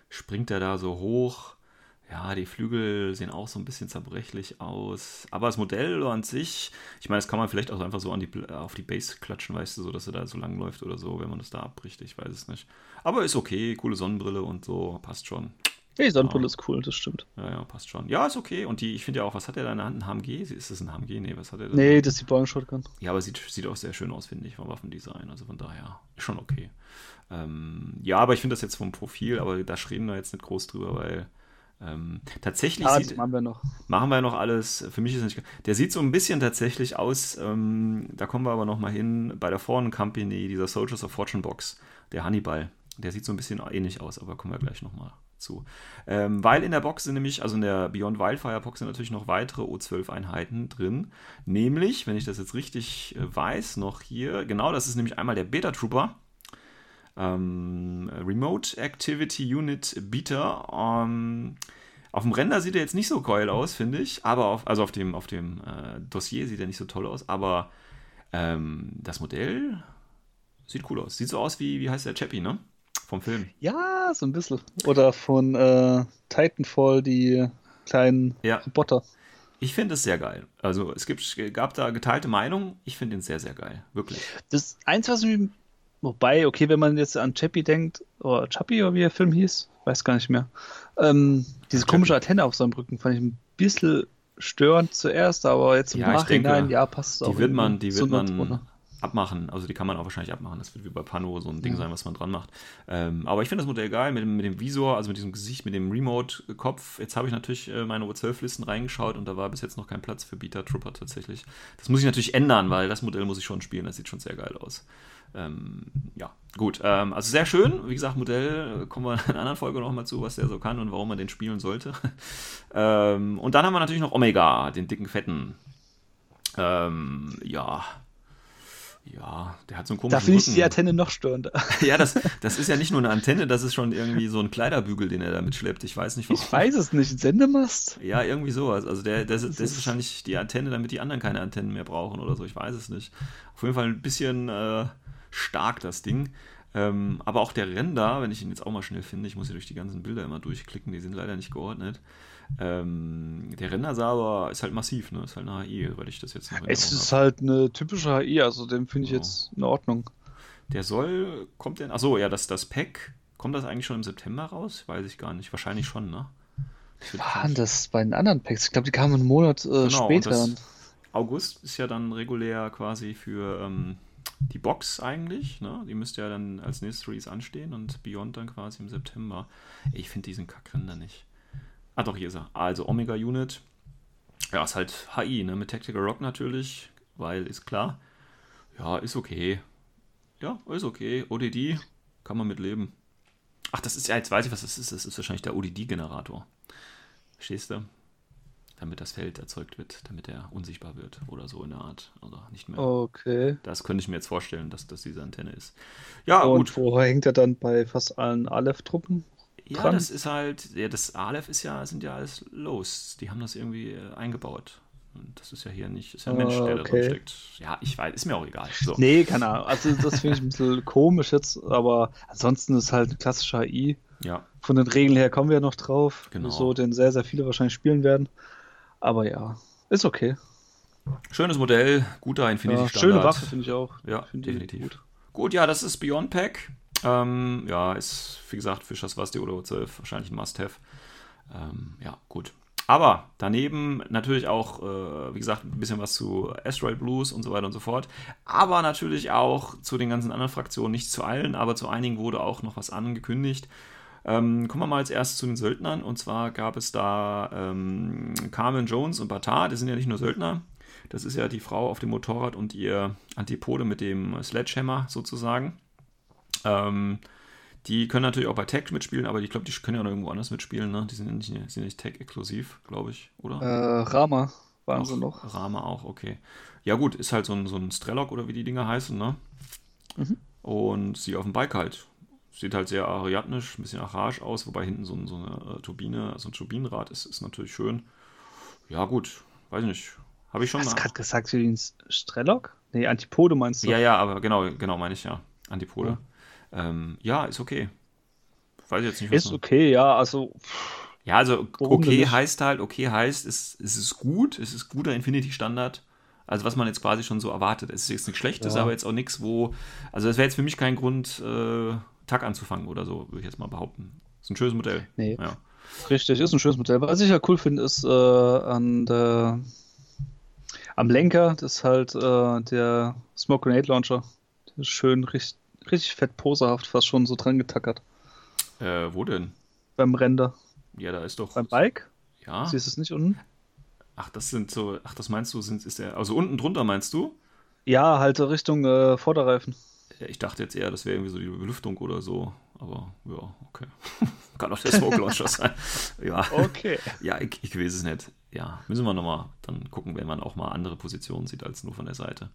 Springt er da so hoch? Ja, die Flügel sehen auch so ein bisschen zerbrechlich aus. Aber das Modell an sich, ich meine, das kann man vielleicht auch einfach so an die, auf die Base klatschen, weißt du, so dass er da so lang läuft oder so, wenn man das da abbricht. Ich weiß es nicht. Aber ist okay, coole Sonnenbrille und so, passt schon. Die Sonnenbrille ja. ist cool, das stimmt. Ja, ja, passt schon. Ja, ist okay. Und die, ich finde ja auch, was hat er da in der Hand? Ein HMG? Ist das ein HMG? Nee, was hat er da? Nee, das ist die Boeing Shotgun. Ja, aber sieht, sieht auch sehr schön aus, finde ich, vom Waffendesign. Also von daher ist schon okay. Ähm, ja, aber ich finde das jetzt vom Profil, aber da reden wir jetzt nicht groß drüber, weil ähm, tatsächlich ah, sieht, machen wir noch. Machen wir noch alles. Für mich ist es nicht. Der sieht so ein bisschen tatsächlich aus, ähm, da kommen wir aber noch mal hin, bei der Foreign Company, dieser Soldiers of Fortune Box, der Hannibal. Der sieht so ein bisschen ähnlich aus, aber kommen wir gleich noch mal zu. Ähm, weil in der Box sind nämlich, also in der Beyond Wildfire Box sind natürlich noch weitere O12-Einheiten drin. Nämlich, wenn ich das jetzt richtig äh, weiß, noch hier, genau, das ist nämlich einmal der Beta Trooper. Ähm, Remote Activity Unit Beta. Ähm, auf dem Render sieht er jetzt nicht so geil aus, finde ich. Aber auf, also auf dem, auf dem äh, Dossier sieht er nicht so toll aus. Aber ähm, das Modell sieht cool aus. Sieht so aus wie, wie heißt der Chappie, ne? Vom Film. Ja, so ein bisschen. Oder von äh, Titanfall, die kleinen Ja. Roboter. Ich finde es sehr geil. Also es gibt, gab da geteilte Meinungen. Ich finde ihn sehr, sehr geil. Wirklich. Das eins, was mir. Wobei, okay, wenn man jetzt an Chappie denkt, oder Chappie, oder wie der Film hieß, weiß gar nicht mehr. Ähm, diese Chappie. komische Antenne auf seinem Rücken fand ich ein bisschen störend zuerst, aber jetzt im Ja, Nachhinein, denke, ja, passt es auch. Die wird man, die wird man drunter. abmachen. Also die kann man auch wahrscheinlich abmachen. Das wird wie bei Pano so ein Ding Ja. sein, was man dran macht. Ähm, aber ich finde das Modell geil mit dem, mit dem Visor, also mit diesem Gesicht, mit dem Remote-Kopf. Jetzt habe ich natürlich äh, meine O12-Listen reingeschaut und da war bis jetzt noch kein Platz für Beta Trooper tatsächlich. Das muss ich natürlich ändern, weil das Modell muss ich schon spielen. Das sieht schon sehr geil aus. Ähm, ja, gut. Ähm, also sehr schön. Wie gesagt, Modell, äh, kommen wir in einer anderen Folge nochmal zu, was der so kann und warum man den spielen sollte. ähm, und dann haben wir natürlich noch Omega, den dicken Fetten. Ähm, ja. Ja, der hat so einen komischen Da finde ich die Antenne noch störender. Ja, das, das ist ja nicht nur eine Antenne, das ist schon irgendwie so ein Kleiderbügel, den er da mitschleppt. Ich weiß nicht, warum. Ich weiß es nicht. Sendemast? Ja, irgendwie sowas. Also der, der, der, Das ist ist- wahrscheinlich die Antenne, damit die anderen keine Antennen mehr brauchen oder so. Ich weiß es nicht. Auf jeden Fall ein bisschen äh, stark, das Ding. Ähm, aber auch der Render, wenn ich ihn jetzt auch mal schnell finde, ich muss hier durch die ganzen Bilder immer durchklicken, die sind leider nicht geordnet. Ähm, der Render sah aber, ist halt massiv, ne? Ist halt eine HI, weil ich das jetzt noch Es ist hab. halt eine typische HI, also den finde ich Ja. jetzt in Ordnung. Der soll, kommt denn, achso, ja, das, das Pack, kommt das eigentlich schon im September raus? Weiß ich gar nicht. Wahrscheinlich schon, ne? Waren das bei den anderen Packs? Ich glaube, die kamen einen Monat äh, Genau, später. August ist ja dann regulär quasi für ähm, die Box eigentlich. Ne? Die müsste ja dann als nächstes Release anstehen und Beyond dann quasi im September. Ich finde diesen Kackrender nicht. Ah, doch, hier ist er. Also Omega Unit. Ja, ist halt HI, ne? Mit Tactical Rock natürlich, weil ist klar. Ja, ist okay. Ja, ist okay. ODD kann man mit leben. Ach, das ist ja, jetzt weiß ich, was das ist. Das ist wahrscheinlich der ODD-Generator. Verstehst du? Damit das Feld erzeugt wird, damit er unsichtbar wird oder so in der Art. Also nicht mehr. Okay. Das könnte ich mir jetzt vorstellen, dass das diese Antenne ist. Ja, Und gut. wo hängt er dann bei fast allen Aleph-Truppen? Ja, dran? das ist halt, ja, das Aleph ist ja, sind ja alles Los. Die haben das irgendwie äh, eingebaut. Und das ist ja hier nicht, ist ja ein Mensch, der da okay. drin steckt. Ja, ich weiß, ist mir auch egal. So. Nee, keine Ahnung. Also das finde ich ein bisschen komisch jetzt, aber ansonsten ist halt eine klassische HI. Ja, Von den Regeln her kommen wir ja noch drauf. Genau. So, den sehr, sehr viele wahrscheinlich spielen werden. Aber ja, ist okay. schönes Modell, guter Ja, Infinity-Standard. schöne Waffe finde ich auch. Ja, Finde ich definitiv. gut. Gut, ja, das ist Beyond Pack. Ähm, ja, ist, wie gesagt, für Schaswasti oder O12 wahrscheinlich ein Must-Have. Ähm, ja, gut. Aber daneben natürlich auch, äh, wie gesagt, ein bisschen was zu Asteroid Blues und so weiter und so fort. Aber natürlich auch zu den ganzen anderen Fraktionen, nicht zu allen, aber zu einigen wurde auch noch was angekündigt. Ähm, kommen wir mal als erstes zu den Söldnern. Und zwar gab es da ähm, Carmen Jones und Batar, die sind ja nicht nur Söldner. Das ist ja die Frau auf dem Motorrad und ihr Antipode mit dem Sledgehammer sozusagen. Ähm, die können natürlich auch bei Tech mitspielen, aber ich glaube, die können ja noch irgendwo anders mitspielen. Ne? Die sind ja nicht, sind nicht Tech-exklusiv, glaube ich, oder? Äh, Rama waren Auch sie noch. Rama auch, okay. Ja, gut, ist halt so ein, so ein Strelok oder wie die Dinger heißen, ne? Mhm. Und sie auf dem Bike halt. Sieht halt sehr ariadnisch, ein bisschen archaisch aus, wobei hinten so, so eine äh, Turbine, so ein Turbinenrad ist, ist natürlich schön. Ja, gut, weiß ich nicht. Habe ich schon Hast du mal. gerade gesagt, wie ein Strelok? Nee, Antipode meinst du? Ja, ja, aber genau, genau meine ich ja. Antipode. Ja, ähm, ja ist okay. Weiß ich jetzt nicht, was Ist okay, ja, also Ja, also okay heißt halt, okay heißt, es, es ist gut, es ist guter Infinity-Standard. Also was man jetzt quasi schon so erwartet. Es ist jetzt nichts Schlechtes, Ja. aber jetzt auch nichts, wo. Also das wäre jetzt für mich kein Grund, äh, Tag anzufangen oder so, würde ich jetzt mal behaupten. Ist ein schönes Modell. Nee. Ja. Richtig, ist ein schönes Modell. Was ich ja cool finde, ist äh, an der, am Lenker, das ist halt äh, der Smoke Grenade Launcher. Der ist schön, richtig, richtig fett poserhaft, fast schon so dran getackert. Äh, wo denn? Beim Render. Ja, da ist doch. Beim Bike? Ja. Siehst du es nicht unten? Ach, das sind so. Ach, das meinst du, sind, ist der. Also unten drunter meinst du? Ja, halt Richtung äh, Vorderreifen. Ich dachte jetzt eher, das wäre irgendwie so die Belüftung oder so. aber ja, okay. Kann auch der Smoke Launcher sein. Ja. Okay. Ja, ich, ich weiß es nicht. Ja, müssen wir nochmal dann gucken, wenn man auch mal andere Positionen sieht als nur von der Seite.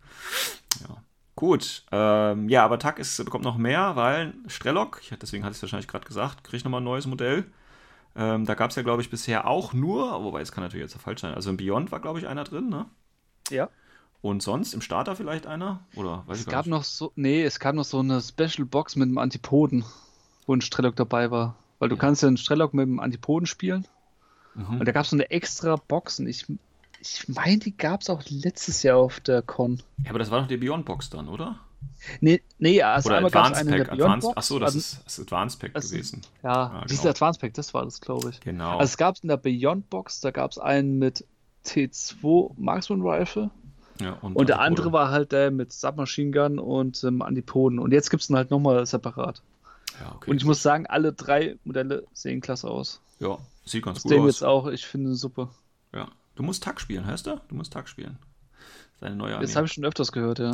Ja. Gut, ähm, ja, aber TAC ist, bekommt noch mehr, weil Strelok, deswegen hatte ich es wahrscheinlich gerade gesagt, kriegt nochmal ein neues Modell. Ähm, da gab es ja, glaube ich, bisher auch nur, wobei es kann natürlich jetzt falsch sein, also im Beyond war, glaube ich, einer drin, ne? Ja. Und sonst im Starter vielleicht einer? Oder weiß Es ich gar gab nicht. noch so, nee, es gab noch so eine Special Box mit einem Antipoden, wo ein Strelok dabei war. Weil du Ja. kannst ja einen Strelok mit einem Antipoden spielen. Mhm. Und da gab es so eine extra Box. Und ich, ich meine, die gab es auch letztes Jahr auf der Con. Ja, aber das war doch die Beyond-Box dann, oder? Nee, nee, also Oder einmal Advanced Pack. Beyond Advanced, Box. achso, das also- ist das Advanced Pack das- gewesen. Ja, Ja, dieses genau. Advanced Pack, das war das, glaube ich. Genau. Also es gab in der Beyond Box, da gab es einen mit T2 Marksman Rifle ja, und der andere war halt der mit Submachine Gun und ähm, Antipoden. Und jetzt gibt es ihn halt nochmal separat. Ja, okay. Und ich muss sagen, alle drei Modelle sehen klasse aus. ja, sieht ganz Das gut aus. jetzt auch, ich finde super. Ja. Du musst Tag spielen, hörst du? Du musst Tag spielen. Seine neue Das Armee. habe ich schon öfters gehört, ja.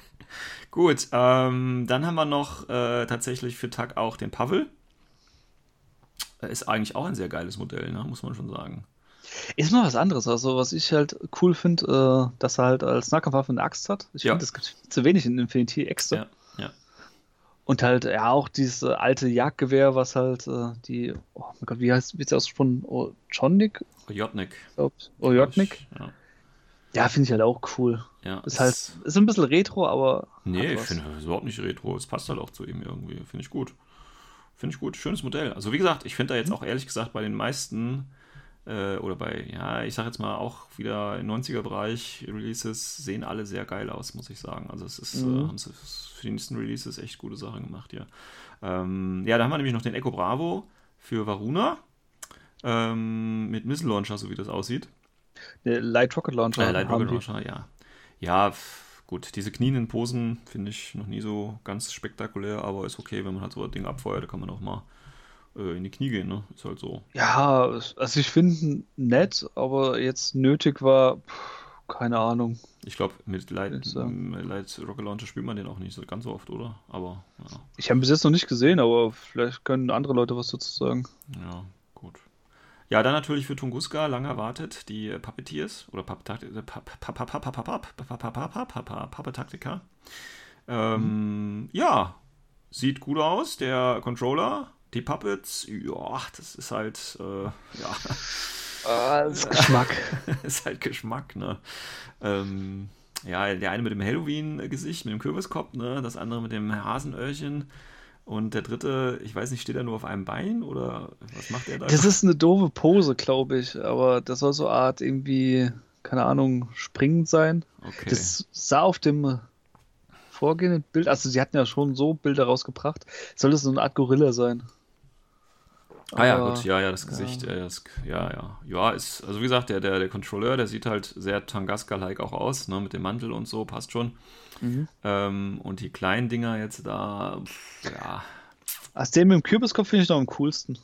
Gut, ähm, dann haben wir noch äh, tatsächlich für Tag auch den Pavel. Äh, Ist eigentlich auch ein sehr geiles Modell, ne? muss man schon sagen. Ist mal was anderes. Also, was ich halt cool finde, äh, dass er halt als Nahkampfwaffe eine Axt hat. Ich Ja. finde, es gibt zu wenig in Infinity Äxte. Ja, ja. Und halt, ja, auch dieses äh, alte Jagdgewehr, was halt äh, die, oh mein Gott, wie heißt, wie ist das ausgesprochen? Ojonik? Jotnik. Glaub, Ojotnik? Ja, Ja, finde ich halt auch cool. ja. Ist halt, ist ein bisschen Retro, aber. Nee, ich finde das überhaupt nicht retro. Es passt halt auch zu ihm irgendwie. Finde ich gut. Finde ich gut. Schönes Modell. Also wie gesagt, ich finde da Mhm. jetzt auch ehrlich gesagt bei den meisten äh, oder bei, ja, ich sag jetzt mal auch wieder im 90er-Bereich Releases sehen alle sehr geil aus, muss ich sagen. Also es ist, Mhm. äh, haben sie für die nächsten Releases echt gute Sachen gemacht hier. Ähm, ja, da haben wir nämlich noch den Echo Bravo für Varuna. Ähm, mit Missile Launcher, so wie das aussieht. Der Light Rocket Launcher. Äh, Light Rocket die. Launcher, ja. Ja, pf, gut, diese knienden Posen finde ich noch nie so ganz spektakulär, aber ist okay, wenn man halt so ein Ding abfeuert, da kann man auch mal äh, in die Knie gehen, ne? Ist halt so. Ja, also ich finde nett, aber jetzt nötig war, pff, keine Ahnung. Ich glaube, mit Light, ähm, Light Rocket Launcher spielt man den auch nicht so ganz so oft, oder? Aber ja, Ich habe ihn bis jetzt noch nicht gesehen, aber vielleicht können andere Leute was dazu sagen. ja, gut. Ja, dann natürlich für Tunguska, lang erwartet, die äh, Puppeteers oder Puppetaktika. Ähm, ja, sieht gut aus, der Controller, die Puppets, ja, das ist halt, äh, ja, Ah, das ist Geschmack. ist halt Geschmack, ne? Ähm, ja, der eine mit dem Halloween-Gesicht, mit dem Kürbiskopf, ne? Das andere mit dem Hasenöhrchen. Und der dritte, ich weiß nicht, steht er nur auf einem Bein oder was macht er da? Das ist eine doofe Pose, glaube ich, aber das soll so eine Art irgendwie, keine Ahnung, springend sein. okay. Das sah auf dem vorgehenden Bild, also sie hatten ja schon so Bilder rausgebracht, soll das so eine Art Gorilla sein. Ah ja, gut, ja, ja, das Gesicht, ja, das, ja, ja. Ja, ist, also wie gesagt, der, der, der Controller, der sieht halt sehr Tangaska-like auch aus, ne? Mit dem Mantel und so, passt schon. Mhm. Ähm, und die kleinen Dinger jetzt da, pff, ja. Also den mit dem Kürbiskopf finde ich noch am coolsten.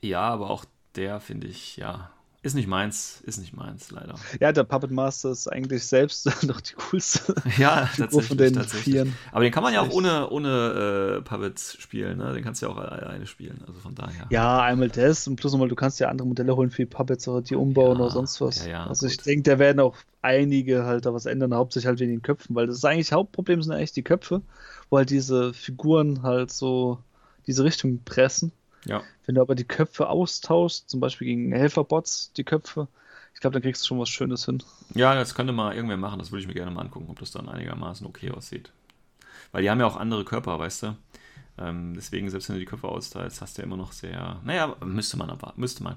Ja, aber auch der finde ich, ja, ist nicht meins, ist nicht meins, leider. Ja, der Puppet Master ist eigentlich selbst noch die coolste Ja, tatsächlich. von den tatsächlich. Vieren. Aber den kann man ja auch ohne, ohne äh, Puppets spielen, ne? Den kannst du ja auch alleine spielen. Also von daher. Ja, einmal das und plus nochmal, du kannst ja andere Modelle holen für die Puppets oder die umbauen Ja, oder sonst was. ja, ja, also ich gut. denke, da werden auch einige halt da was ändern, hauptsächlich halt wegen den Köpfen, weil das ist eigentlich Hauptproblem sind eigentlich die Köpfe, wo halt diese Figuren halt so diese Richtung pressen. Ja. Wenn du aber die Köpfe austauschst, zum Beispiel gegen Helferbots, die Köpfe, ich glaube, dann kriegst du schon was Schönes hin. ja, das könnte mal irgendwer machen. Das würde ich mir gerne mal angucken, ob das dann einigermaßen okay aussieht. Weil die haben ja auch andere Körper, weißt du? Ähm, deswegen, selbst wenn du die Köpfe austeilst, hast du ja immer noch sehr. Naja, müsste man aber. Müsste man.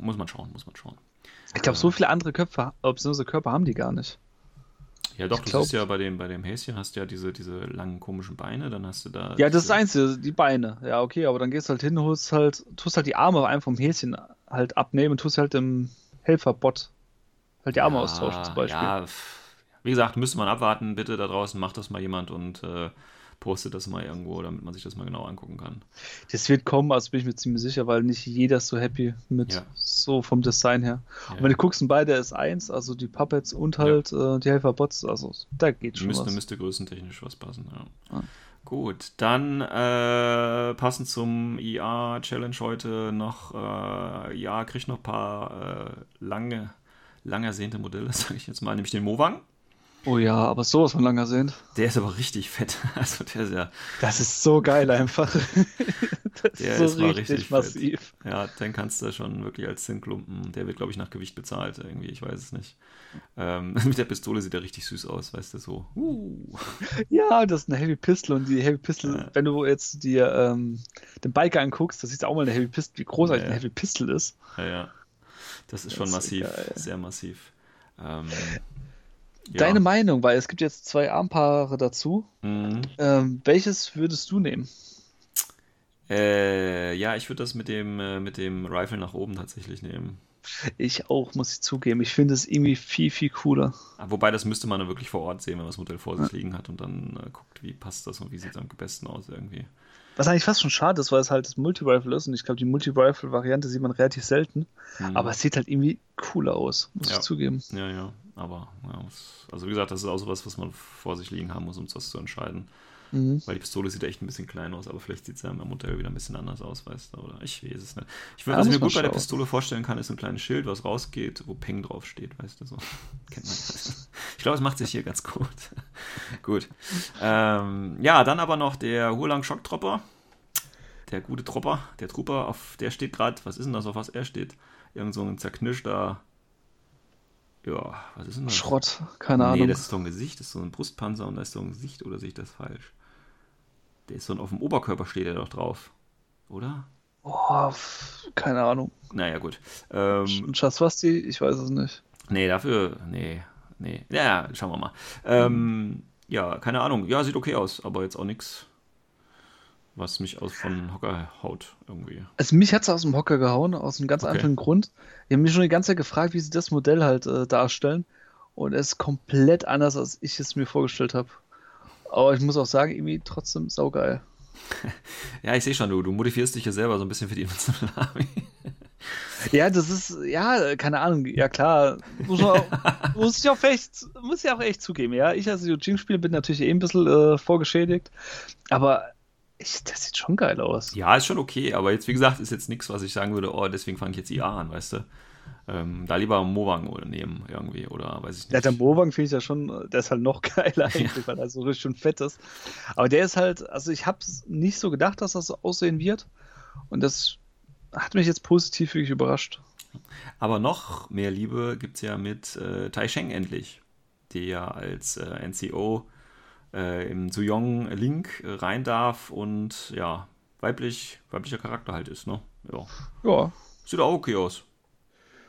Muss man schauen, muss man schauen. Ich glaube, so viele andere Köpfe, äh, beziehungsweise Körper haben die gar nicht. Ja, doch, Ich du glaub- ja bei dem, bei dem Häschen hast du ja diese, diese langen komischen Beine, dann hast du da. Ja, das ist das Einzige, die Beine. Ja, okay, aber dann gehst du halt hin, holst halt, tust halt die Arme einem vom Häschen halt abnehmen und tust halt dem Helferbot halt die Arme Ja, austauschen zum Beispiel. Ja, wie gesagt, müsste man abwarten. Bitte da draußen macht das mal jemand und äh, postet das mal irgendwo, damit man sich das mal genau angucken kann. Das wird kommen, also bin ich mir ziemlich sicher, weil nicht jeder ist so happy mit Ja. so vom Design her. Ja. Und wenn du guckst, bei der S1, also die Puppets und halt äh, die Helferbots, also da geht schon müsste, was. müsste größentechnisch was passen. Ja. Ja. Gut, dann äh, passend zum IA Challenge heute noch, äh, ja, kriegt noch ein paar äh, lange, lang ersehnte Modelle, sage ich jetzt mal, nämlich den Mowang. Oh ja, aber sowas von langer sehen. Der ist aber richtig fett. Also der ist ja. Das ist so geil einfach. das der ist, so ist richtig, richtig massiv. Fett. Ja, den kannst du schon wirklich als Zinnklumpen. Der wird, glaube ich, nach Gewicht bezahlt irgendwie. Ich weiß es nicht. Ähm, mit der Pistole sieht er richtig süß aus, weißt du, so. Uh. Ja, das ist eine Heavy Pistol und die Heavy Pistol, ja. wenn du jetzt dir ähm, den Biker anguckst, da siehst du auch mal eine Heavy Pistol, wie großartig ja, ja. eine Heavy Pistol ist. Ja, ja. Das ist das schon ist massiv, sehr massiv. Ähm, Deine Meinung, weil es gibt jetzt zwei Armpaare dazu. Mhm. Ähm, welches würdest du nehmen? Äh, ja, ich würde das mit dem, äh, mit dem Rifle nach oben tatsächlich nehmen. Ich auch, muss ich zugeben. Ich finde es irgendwie viel, viel cooler. Ah, wobei, das müsste man dann wirklich vor Ort sehen, wenn man das Modell vor sich ja. liegen hat und dann äh, guckt, wie passt das und wie sieht es am besten aus irgendwie. Was eigentlich fast schon schade ist, weil es halt das Multi-Rifle ist und ich glaube, die Multi-Rifle-Variante sieht man relativ selten. Mhm. Aber es sieht halt irgendwie cooler aus, muss ja. ich zugeben. Ja, ja. Aber, ja, also wie gesagt, das ist auch sowas, was man vor sich liegen haben muss, um das zu entscheiden. Mhm. Weil die Pistole sieht echt ein bisschen klein aus, aber vielleicht sieht sie ja im Modell wieder ein bisschen anders aus, weißt du, oder ich weiß es nicht. Ich würde, ja, was ich mir gut bei der Pistole vorstellen kann, ist ein kleines Schild, was rausgeht, wo Peng drauf steht, weißt du, so. Kennt man das. Ich glaube, es macht sich hier ganz gut. gut. Ähm, ja, dann aber noch der Hurlang Schocktropper. Der gute Tropper, der Trooper, auf der steht gerade, was ist denn das, auf was er steht? Irgend so ein zerknirschter ja, was ist denn das? Schrott, keine nee, Ahnung. Nee, das ist doch ein Gesicht, das ist so ein Brustpanzer und da ist so ein Gesicht oder sehe ich das falsch? Der ist so ein, auf dem Oberkörper steht er doch drauf, oder? Oh, keine Ahnung. Naja, gut. Ähm, Chaswasti, ich weiß es nicht. Nee, dafür, nee, nee. Ja, schauen wir mal. Ähm, ja, keine Ahnung. Ja, sieht okay aus, aber jetzt auch nichts was mich aus von Hocker haut irgendwie. Also mich hat es aus dem Hocker gehauen, aus einem ganz okay. anderen Grund. Ich habe mich schon die ganze Zeit gefragt, wie sie das Modell halt äh, darstellen. Und es ist komplett anders, als ich es mir vorgestellt habe. Aber ich muss auch sagen, irgendwie trotzdem saugeil. ja, ich sehe schon, du, du modifizierst dich ja selber so ein bisschen für die Invincible Army. Ja, das ist, ja, keine Ahnung, ja klar, muss, man, muss ich auch echt, muss ich auch echt zugeben, ja. Ich als Eugene-Spieler bin natürlich eh ein bisschen äh, vorgeschädigt, aber ich, das sieht schon geil aus. Ja, ist schon okay, aber jetzt, wie gesagt, ist jetzt nichts, was ich sagen würde, oh, deswegen fange ich jetzt IA an, weißt du? Ähm, da lieber Mowang nehmen irgendwie oder weiß ich nicht. Ja, der Mowang finde ich ja schon, der ist halt noch geiler eigentlich, ja. weil er so richtig schön fett ist. Aber der ist halt, also ich habe nicht so gedacht, dass das so aussehen wird und das hat mich jetzt positiv wirklich überrascht. Aber noch mehr Liebe gibt es ja mit äh, Tai Sheng endlich, der ja als äh, NCO äh, im Suyong Link rein darf und ja, weiblich, weiblicher Charakter halt ist, ne? Ja. ja. Sieht auch okay aus.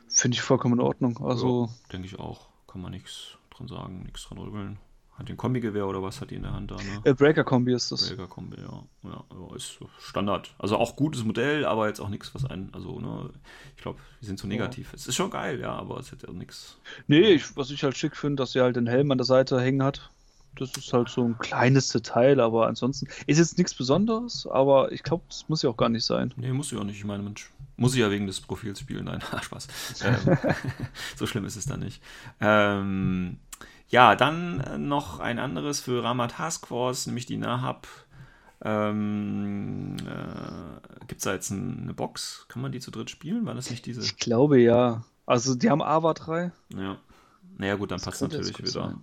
Finde ich vollkommen in Ordnung. Also. Ja, denke ich auch. Kann man nichts dran sagen, nichts dran rübeln. Hat den Kombi-Gewehr oder was hat die in der Hand da? Ne? Äh, Breaker-Kombi ist das. Breaker-Kombi, ja. ja. ja. Ist Standard. Also auch gutes Modell, aber jetzt auch nichts, was einen. Also, ne, ich glaube, wir sind zu negativ. Ja. Es ist schon geil, ja, aber es hat ja nichts. Nee, ich, was ich halt schick finde, dass sie halt den Helm an der Seite hängen hat. Das ist halt so ein kleines Detail, aber ansonsten ist jetzt nichts Besonderes, aber ich glaube, das muss ja auch gar nicht sein. Nee, muss ja auch nicht. Ich meine, Mensch, muss ich ja wegen des Profils spielen. Nein, Spaß. Ähm, so schlimm ist es dann nicht. Ähm, ja, dann noch ein anderes für Rama Task Force, nämlich die Nahab. Ähm, äh, Gibt es da jetzt eine Box? Kann man die zu dritt spielen? War das nicht diese? Ich glaube ja. Also die haben AVA 3. Ja. Naja gut, dann das passt natürlich wieder. Sein.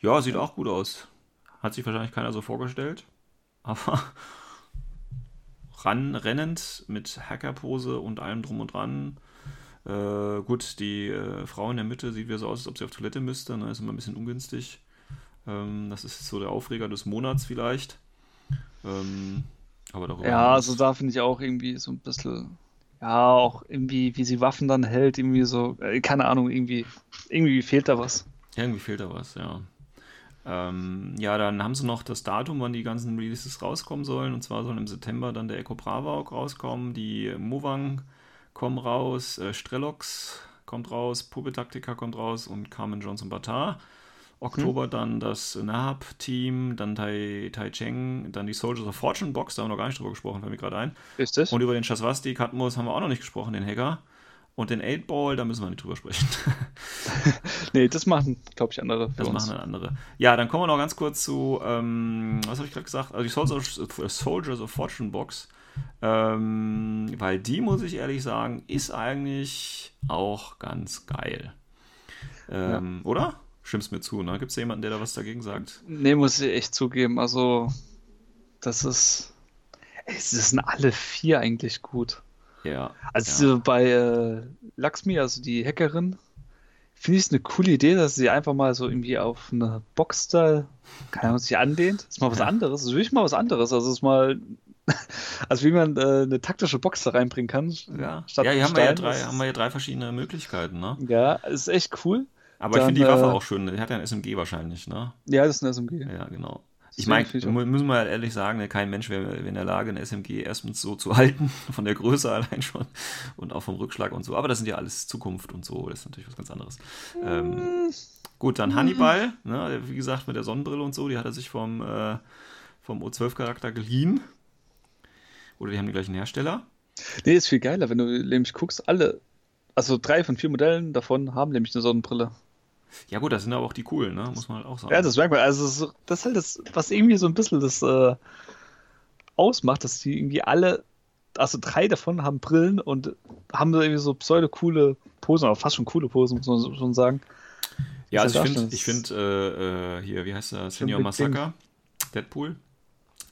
Ja, sieht auch gut aus. Hat sich wahrscheinlich keiner so vorgestellt. Aber ran, rennend mit Hackerpose und allem drum und dran. Äh, gut, die äh, Frau in der Mitte sieht wieder so aus, als ob sie auf Toilette müsste. Ne? Ist immer ein bisschen ungünstig. Ähm, das ist so der Aufreger des Monats vielleicht. Ähm, aber darüber. Ja, also da finde ich auch irgendwie so ein bisschen. Ja, auch irgendwie, wie sie Waffen dann hält, irgendwie so, äh, keine Ahnung, irgendwie, irgendwie fehlt da was. Irgendwie fehlt da was, ja. Ähm, ja, dann haben sie noch das Datum, wann die ganzen Releases rauskommen sollen. Und zwar soll im September dann der Echo Brava auch rauskommen. Die Movang kommen raus, äh, Strellox kommt raus, Puppe Taktika kommt raus und Carmen Johnson Batar. Oktober hm. dann das Nahab-Team, dann Tai, tai Cheng, dann die Soldiers of Fortune Box, da haben wir noch gar nicht drüber gesprochen, fällt mir gerade ein. Ist das? Und über den Chaswasti Katmos haben wir auch noch nicht gesprochen, den Hacker. Und den 8-Ball, da müssen wir nicht drüber sprechen. nee, das machen, glaube ich, andere. Das uns. machen dann andere. Ja, dann kommen wir noch ganz kurz zu, ähm, was habe ich gerade gesagt? Also die Soldiers, Soldiers of Fortune Box. Ähm, weil die, muss ich ehrlich sagen, ist eigentlich auch ganz geil. Ähm, ja. Oder? Stimmst mir zu, ne? Gibt es jemanden, der da was dagegen sagt? Nee, muss ich echt zugeben. Also, das ist. Es sind alle vier eigentlich gut. Ja. Also ja. bei äh, Laxmi, also die Hackerin, finde ich es eine coole Idee, dass sie einfach mal so irgendwie auf eine Box da, keine Ahnung, sich andehnt. Das ist mal was ja. anderes. Das ist wirklich mal was anderes. Also ist mal, also wie man äh, eine taktische Box da reinbringen kann. Ja, ja hier haben wir ja, drei, haben wir ja drei verschiedene Möglichkeiten, ne? Ja, ist echt cool. Aber Dann, ich finde die Waffe äh, auch schön. Die hat ja ein SMG wahrscheinlich, ne? Ja, das ist ein SMG. Ja, genau. Ich meine, müssen wir halt ehrlich sagen, ne, kein Mensch wäre in der Lage, eine SMG erstens so zu halten, von der Größe allein schon und auch vom Rückschlag und so. Aber das sind ja alles Zukunft und so, das ist natürlich was ganz anderes. Ähm, gut, dann Hannibal, ne, wie gesagt, mit der Sonnenbrille und so, die hat er sich vom, äh, vom O12-Charakter geliehen. Oder die haben die gleichen Hersteller. Nee, ist viel geiler, wenn du nämlich guckst, alle, also drei von vier Modellen davon haben nämlich eine Sonnenbrille. Ja, gut, das sind aber auch die coolen, ne? muss man halt auch sagen. Ja, das merkt man. Also, das ist halt das, was irgendwie so ein bisschen das äh, ausmacht, dass die irgendwie alle, also drei davon haben Brillen und haben irgendwie so pseudo-coole Posen, aber fast schon coole Posen, muss man schon sagen. Ja, also ich finde, ich find, äh, äh, hier, wie heißt der? Senior Massacre, Deadpool,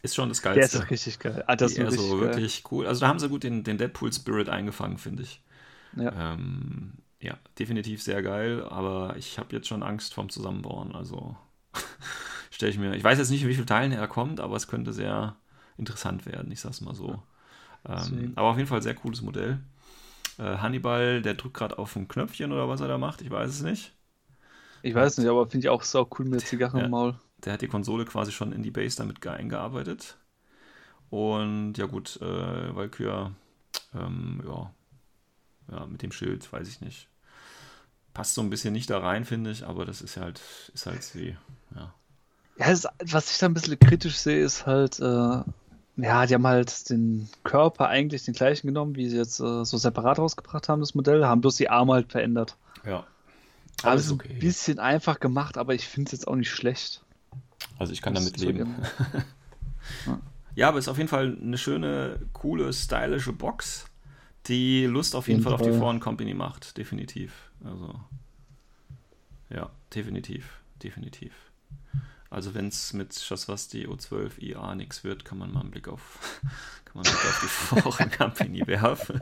ist schon das Geilste. Der ist richtig geil. Ah, das ist so also wirklich cool. Also da haben sie gut den, den Deadpool-Spirit eingefangen, finde ich. Ja. Ähm, ja, definitiv sehr geil, aber ich habe jetzt schon Angst vorm Zusammenbauen. Also stelle ich mir, ich weiß jetzt nicht, in wie vielen Teilen er kommt, aber es könnte sehr interessant werden, ich sag's mal so. Ähm, aber auf jeden Fall sehr cooles Modell. Äh, Hannibal, der drückt gerade auf ein Knöpfchen oder was er da macht, ich weiß es nicht. Ich weiß es nicht, aber finde ich auch so cool mit der Zigarre im Maul. Der hat die Konsole quasi schon in die Base damit eingearbeitet. Und ja gut, äh, Valkyria, ähm, ja, ja, mit dem Schild, weiß ich nicht. Passt so ein bisschen nicht da rein, finde ich, aber das ist halt, ist halt sie, ja. Ja, ist, was ich da ein bisschen kritisch sehe, ist halt, äh, ja, die haben halt den Körper eigentlich den gleichen genommen, wie sie jetzt äh, so separat rausgebracht haben, das Modell, haben bloß die Arme halt verändert. Ja. Alles okay. ein bisschen einfach gemacht, aber ich finde es jetzt auch nicht schlecht. Also ich kann damit leben. ja. ja, aber es ist auf jeden Fall eine schöne, coole, stylische Box die Lust auf jeden, Fall auf die Foreign Company macht, definitiv. Also, ja, definitiv, definitiv. Also wenn es mit Schaswasti O12 IA nichts wird, kann man mal einen Blick auf, kann man einen Blick auf die Foreign Company werfen.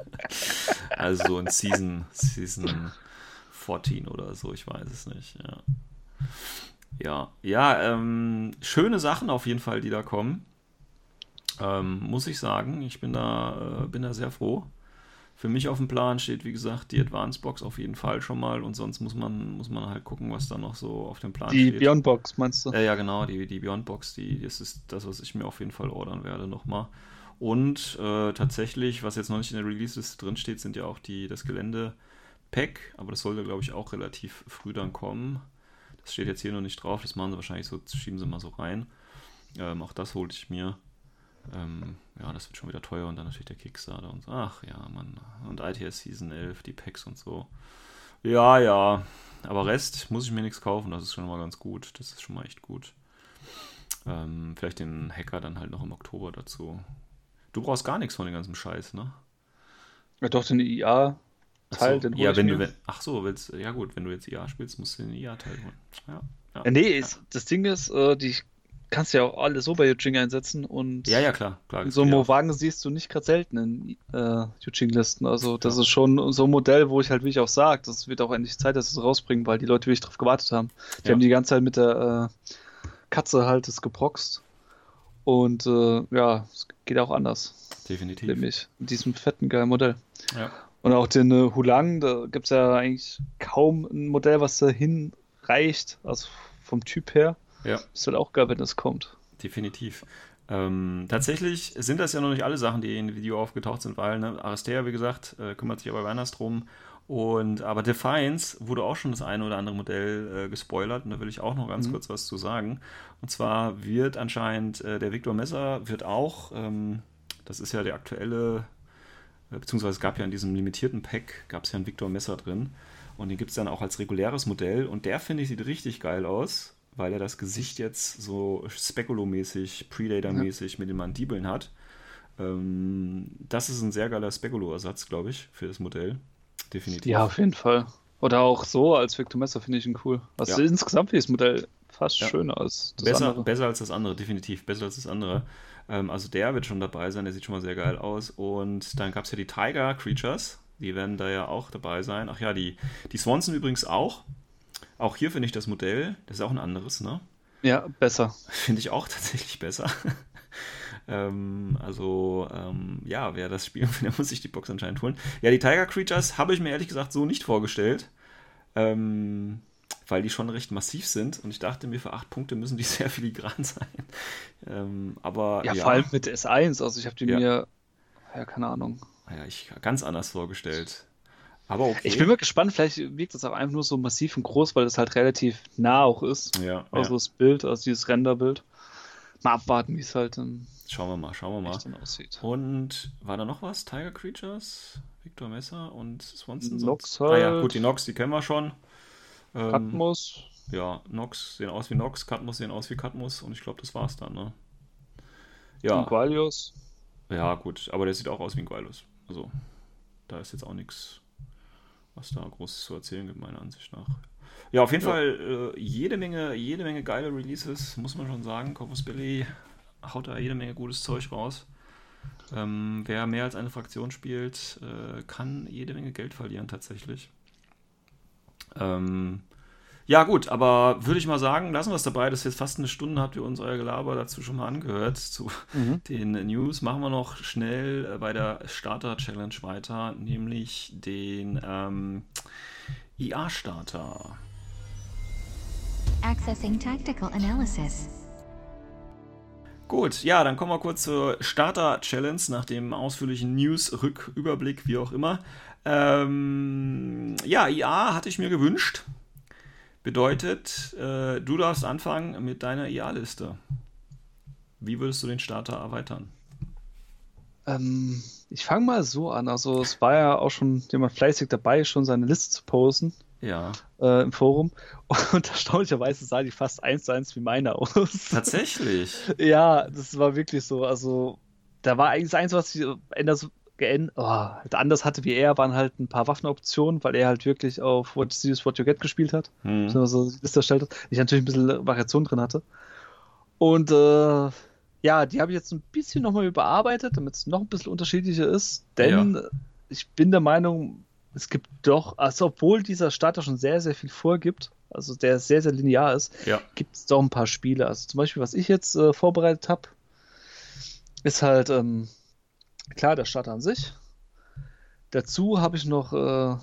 Also so in Season, Season 14 oder so, ich weiß es nicht, ja. Ja, ja ähm, schöne Sachen auf jeden Fall, die da kommen. Ähm, muss ich sagen, ich bin da, äh, bin da sehr froh. Für mich auf dem Plan steht, wie gesagt, die Advanced Box auf jeden Fall schon mal und sonst muss man, muss man halt gucken, was da noch so auf dem Plan die steht. Die Beyond Box, meinst du? Ja, ja, genau, die, die Beyond Box, die, das ist das, was ich mir auf jeden Fall ordern werde nochmal. Und äh, tatsächlich, was jetzt noch nicht in der Release-Liste drin steht, sind ja auch die, das Gelände-Pack, aber das sollte, glaube ich, auch relativ früh dann kommen. Das steht jetzt hier noch nicht drauf, das machen sie wahrscheinlich so, schieben sie mal so rein. Ähm, auch das holte ich mir. Ähm, ja, das wird schon wieder teuer und dann natürlich der Kickstarter und so. Ach ja, Mann. Und ITS Season 11, die Packs und so. Ja, ja. Aber Rest muss ich mir nichts kaufen, das ist schon mal ganz gut. Das ist schon mal echt gut. Ähm, vielleicht den Hacker dann halt noch im Oktober dazu. Du brauchst gar nichts von dem ganzen Scheiß, ne? Ja, doch, den IA. Teil, so, den ja, wenn du, wenn, ach so, willst, ja gut, wenn du jetzt IA spielst, musst du den IA-Teil holen. Ja, ja, nee, ja. das Ding ist, äh, die kannst ja auch alle so bei Yuching einsetzen und ja, ja, klar, klar. So Mo-Wagen siehst du nicht gerade selten in äh, Yuching-Listen. Also das ja. ist schon so ein Modell, wo ich halt wirklich auch sage, das wird auch endlich Zeit, dass sie es rausbringen, weil die Leute wirklich drauf gewartet haben. Die ja. haben die ganze Zeit mit der äh, Katze halt das geproxt. Und äh, ja, es geht auch anders. Definitiv. Nämlich mit diesem fetten, geilen Modell. Ja. Und auch den äh, Hulang, da gibt es ja eigentlich kaum ein Modell, was da hinreicht, also vom Typ her. Ja. Ist halt auch geil, wenn das kommt. Definitiv. Ähm, tatsächlich sind das ja noch nicht alle Sachen, die in dem Video aufgetaucht sind, weil ne, Aristea, wie gesagt, äh, kümmert sich aber anders drum. Und aber Defiance wurde auch schon das eine oder andere Modell äh, gespoilert und da will ich auch noch ganz mhm. kurz was zu sagen. Und zwar wird anscheinend äh, der Victor Messer wird auch, ähm, das ist ja der aktuelle äh, beziehungsweise es gab ja in diesem limitierten Pack, gab es ja ein Victor Messer drin. Und den gibt es dann auch als reguläres Modell. Und der, finde ich, sieht richtig geil aus, weil er das Gesicht jetzt so Speculo-mäßig, Predator-mäßig ja. mit den Mandibeln hat. Ähm, das ist ein sehr geiler Speculo-Ersatz, glaube ich, für das Modell. Definitiv. Ja, auf jeden Fall. Oder auch so als Victor Messer finde ich ihn cool. Also ja. insgesamt wie das Modell fast ja. schöner als das besser, andere. Besser als das andere, definitiv. Besser als das andere. Ähm, also der wird schon dabei sein, der sieht schon mal sehr geil aus. Und dann gab es ja die Tiger Creatures, die werden da ja auch dabei sein. Ach ja, die, die Swanson übrigens auch. Auch hier finde ich das Modell, das ist auch ein anderes, ne? Ja, besser. Finde ich auch tatsächlich besser. ähm, also, ähm, ja, wer das spielen will, der muss sich die Box anscheinend holen. Ja, die Tiger Creatures habe ich mir ehrlich gesagt so nicht vorgestellt. Ähm, weil die schon recht massiv sind und ich dachte mir, für acht Punkte müssen die sehr filigran sein. Ähm, aber ja, ja, vor allem mit S1, also ich habe die ja. mir, ja, keine Ahnung. Ja, ich ganz anders vorgestellt. Aber okay. Ich bin mal gespannt, vielleicht wirkt das auch einfach nur so massiv und groß, weil das halt relativ nah auch ist. Ja. Also ja. das Bild, also dieses Renderbild. Mal abwarten, wie es halt dann. Schauen wir mal, schauen wir mal. Dann aussieht. Und war da noch was? Tiger Creatures, Victor Messer und Swanson? Nox halt. Ah ja, gut, die Nox, die kennen wir schon. Ähm, Katmus. Ja, Nox sehen aus wie Nox, Katmus sehen aus wie Katmus und ich glaube, das war's dann, ne? Ja. Und Qualius. Ja, gut, aber der sieht auch aus wie ein Qualius. Also, da ist jetzt auch nichts, was da Großes zu erzählen gibt, meiner Ansicht nach. Ja, auf jeden ja. Fall äh, jede Menge, jede Menge geile Releases, muss man schon sagen. Corpus Billy haut da jede Menge gutes Zeug raus. Ähm, wer mehr als eine Fraktion spielt, äh, kann jede Menge Geld verlieren tatsächlich. Ähm, ja, gut, aber würde ich mal sagen, lassen wir es dabei. Das ist jetzt fast eine Stunde, habt ihr uns euer Gelaber dazu schon mal angehört, zu mhm. den News. Machen wir noch schnell äh, bei der Starter-Challenge weiter, nämlich den ähm, IA-Starter. Accessing Tactical Analysis. Gut, ja, dann kommen wir kurz zur Starter-Challenge nach dem ausführlichen News-Rücküberblick, wie auch immer. Ähm, ja, IA hatte ich mir gewünscht. Bedeutet, äh, du darfst anfangen mit deiner IA-Liste. Wie würdest du den Starter erweitern? Ähm, ich fange mal so an. Also es war ja auch schon jemand fleißig dabei, schon seine Liste zu posten. Ja. Äh, Im Forum. Und erstaunlicherweise sah die fast eins zu eins wie meine aus. Tatsächlich. ja, das war wirklich so. Also da war eigentlich das Einzige, was sich ändert, geändert, oh, anders hatte wie er, waren halt ein paar Waffenoptionen, weil er halt wirklich auf What You Use, What You Get gespielt hat. Mhm. Also ist das stellt, ich natürlich ein bisschen Variation drin hatte. Und äh, ja, die habe ich jetzt ein bisschen nochmal überarbeitet, damit es noch ein bisschen unterschiedlicher ist. Denn ja. ich bin der Meinung, es gibt doch, also obwohl dieser Starter schon sehr, sehr viel vorgibt, also der sehr, sehr linear ist, ja. gibt es doch ein paar Spiele. Also zum Beispiel, was ich jetzt äh, vorbereitet habe, ist halt ähm, klar, der Starter an sich. Dazu habe ich noch äh,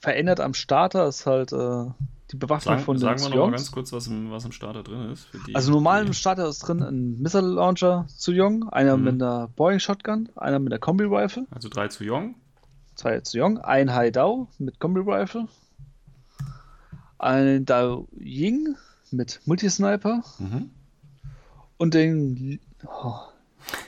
verändert am Starter, ist halt äh, die Bewaffnung Sagen, von den Sagen wir noch mal ganz kurz, was im, was im Starter drin ist. Die, also normal im Starter ist drin ein Missile Launcher zu Young, einer mhm. mit einer Boeing Shotgun, einer mit einer Kombi Rifle. Also drei zu Young. Zwei zu Young, ein Hai Dao mit Kombi Rifle, ein Dao Ying mit Multisniper mhm. und den oh,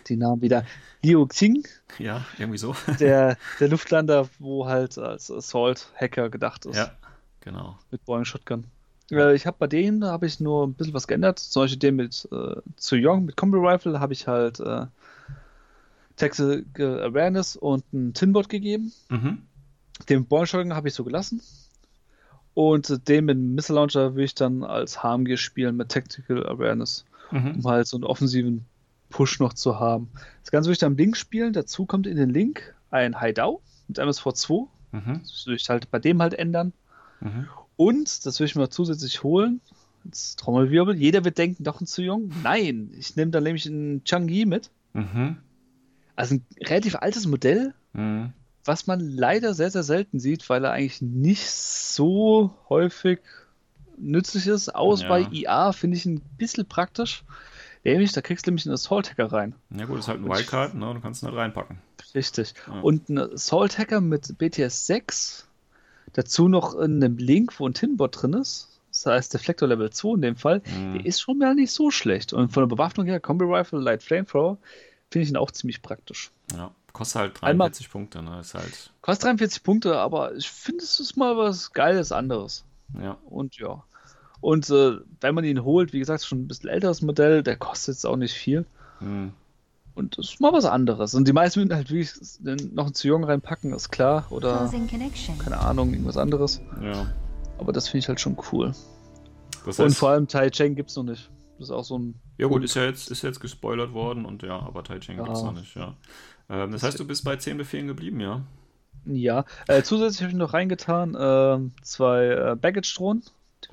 die Namen wieder. Liu Xing. Ja, irgendwie so. der, der Luftlander, wo halt als Assault-Hacker gedacht ist. Ja, genau. Mit Boeing Shotgun. Äh, ich habe bei denen da habe ich nur ein bisschen was geändert. Zum Beispiel den mit äh, zu Young mit Combi Rifle habe ich halt äh, Tactical Awareness und ein Tinbot gegeben. Mhm. Den Shotgun habe ich so gelassen. Und den mit Missile Launcher will ich dann als HMG spielen mit Tactical Awareness. Mhm. Um halt so einen offensiven Push noch zu haben. Das Ganze würde ich dann am Link spielen. Dazu kommt in den Link ein Hideout mit MSV2. Mhm. Das würde ich halt bei dem halt ändern. Mhm. Und, das würde ich mir zusätzlich holen, jetzt Trommelwirbel, jeder wird denken, doch ein zu jung. Nein, ich nehme dann nämlich einen Changi mit. Mhm. Also ein relativ altes Modell, mhm. was man leider sehr, sehr selten sieht, weil er eigentlich nicht so häufig nützlich ist. Aus ja. bei IA finde ich ein bisschen praktisch. Nämlich, da kriegst du nämlich einen Assault-Hacker rein. Ja gut, ist halt ein Wildcard, ne? Du kannst ihn halt reinpacken. Richtig. Ja. Und ein Assault-Hacker mit BTS 6, dazu noch in einem Link, wo ein Tinbot drin ist. Das heißt, Deflector Level 2 in dem Fall, mhm. der ist schon mal nicht so schlecht. Und von der Bewaffnung her, Combi Rifle, Light Flamethrower, finde ich ihn auch ziemlich praktisch. Ja, kostet halt 43 Einmal- Punkte, ne? Ist halt, Kostet 43 Punkte, aber ich finde, es ist mal was Geiles anderes. ja. Und ja. Und äh, wenn man ihn holt, wie gesagt, schon ein bisschen älteres Modell, der kostet jetzt auch nicht viel. Hm. Und das ist mal was anderes. Und die meisten würden halt wirklich noch einen zu jung reinpacken, ist klar. Oder, keine Ahnung, irgendwas anderes. Ja. Aber das finde ich halt schon cool. Das Und heißt, vor allem Tai Cheng gibt es noch nicht. Das ist auch so ein. ja gut, ist ja jetzt, ist jetzt gespoilert worden und ja, aber Tai Cheng Ja. gibt's noch nicht, ja. Ähm, das heißt, du bist bei 10 Befehlen geblieben, ja? Ja. Äh, zusätzlich habe ich noch reingetan ähm, zwei äh, Baggage-Drohnen.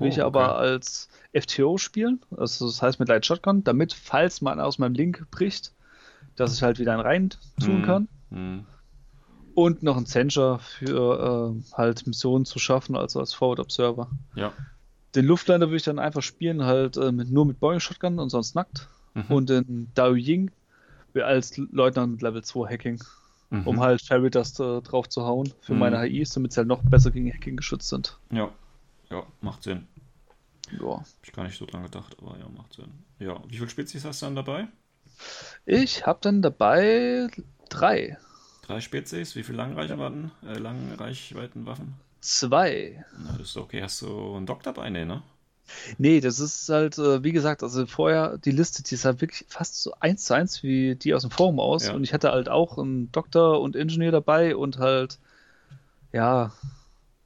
Will Oh, ich aber okay. als FTO spielen. Also das heißt mit Light Shotgun, damit, falls man aus meinem Link bricht, dass ich halt wieder einen rein tun Hm. kann. Hm. Und noch ein Sensor für äh, halt Missionen zu schaffen, also als Forward Observer. Ja. Den Luftlander würde ich dann einfach spielen, halt äh, mit, nur mit Boeing Shotgun und sonst nackt. Mhm. Und den Dao Ying als Leutnant mit Level 2 Hacking, Mhm. um halt Fairy Dust äh, drauf zu hauen für Mhm. meine HIs, damit sie halt noch besser gegen Hacking geschützt sind. Ja. Ja, macht Sinn. Ja. Hab ich gar nicht so dran gedacht, aber ja, macht Sinn. Ja, wie viele Spezies hast du dann dabei? Ich habe dann dabei drei. Drei Spezies, wie viele Langreichweiten, äh, Langreichweitenwaffen? Zwei. Na, das ist okay. Hast du einen Dock dabei? Nee, ne? Nee, das ist halt, äh, wie gesagt, also vorher die Liste, die ist halt wirklich fast so eins zu eins wie die aus dem Forum aus. Ja. Und ich hatte halt auch einen Doktor und Ingenieur dabei und halt, ja,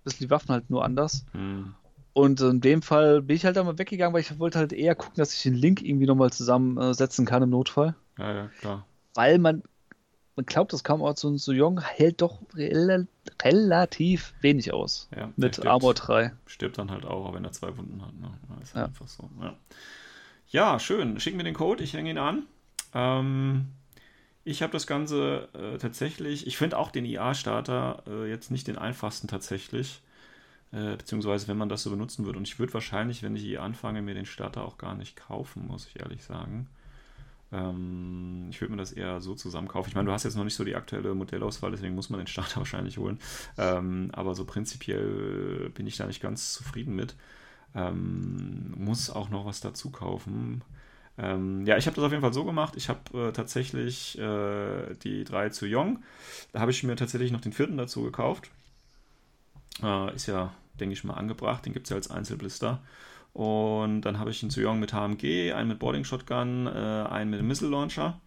bisschen die Waffen halt nur anders. Hm. Und in dem Fall bin ich halt einmal weggegangen, weil ich wollte halt eher gucken, dass ich den Link irgendwie nochmal zusammensetzen kann im Notfall. Ja, ja, klar. Weil man, man glaubt das so ein Sojong hält doch rela relativ wenig aus. Ja, Mit stirbt- Armor 3. Stirbt dann halt auch, wenn er zwei Wunden hat. Ne? Ja, ist Ja. halt einfach so. Ja. ja, schön. Schick mir den Code, ich hänge ihn an. Ähm, ich habe das Ganze äh, tatsächlich, ich finde auch den IA-Starter äh, jetzt nicht den einfachsten tatsächlich. Äh, beziehungsweise, wenn man das so benutzen würde. Und ich würde wahrscheinlich, wenn ich IA anfange, mir den Starter auch gar nicht kaufen, muss ich ehrlich sagen. Ähm, ich würde mir das eher so zusammen kaufen. Ich meine, du hast jetzt noch nicht so die aktuelle Modellauswahl, deswegen muss man den Starter wahrscheinlich holen. Ähm, aber so prinzipiell bin ich da nicht ganz zufrieden mit. Ähm, muss auch noch was dazu kaufen. Ähm, ja, ich habe das auf jeden Fall so gemacht. Ich habe äh, tatsächlich äh, die drei zu Yong. Da habe ich mir tatsächlich noch den vierten dazu gekauft. Äh, ist ja, denke ich mal, angebracht. Den gibt es ja als Einzelblister. Und dann habe ich einen zu Yong mit HMG, einen mit Boarding Shotgun, äh, einen mit Missile Launcher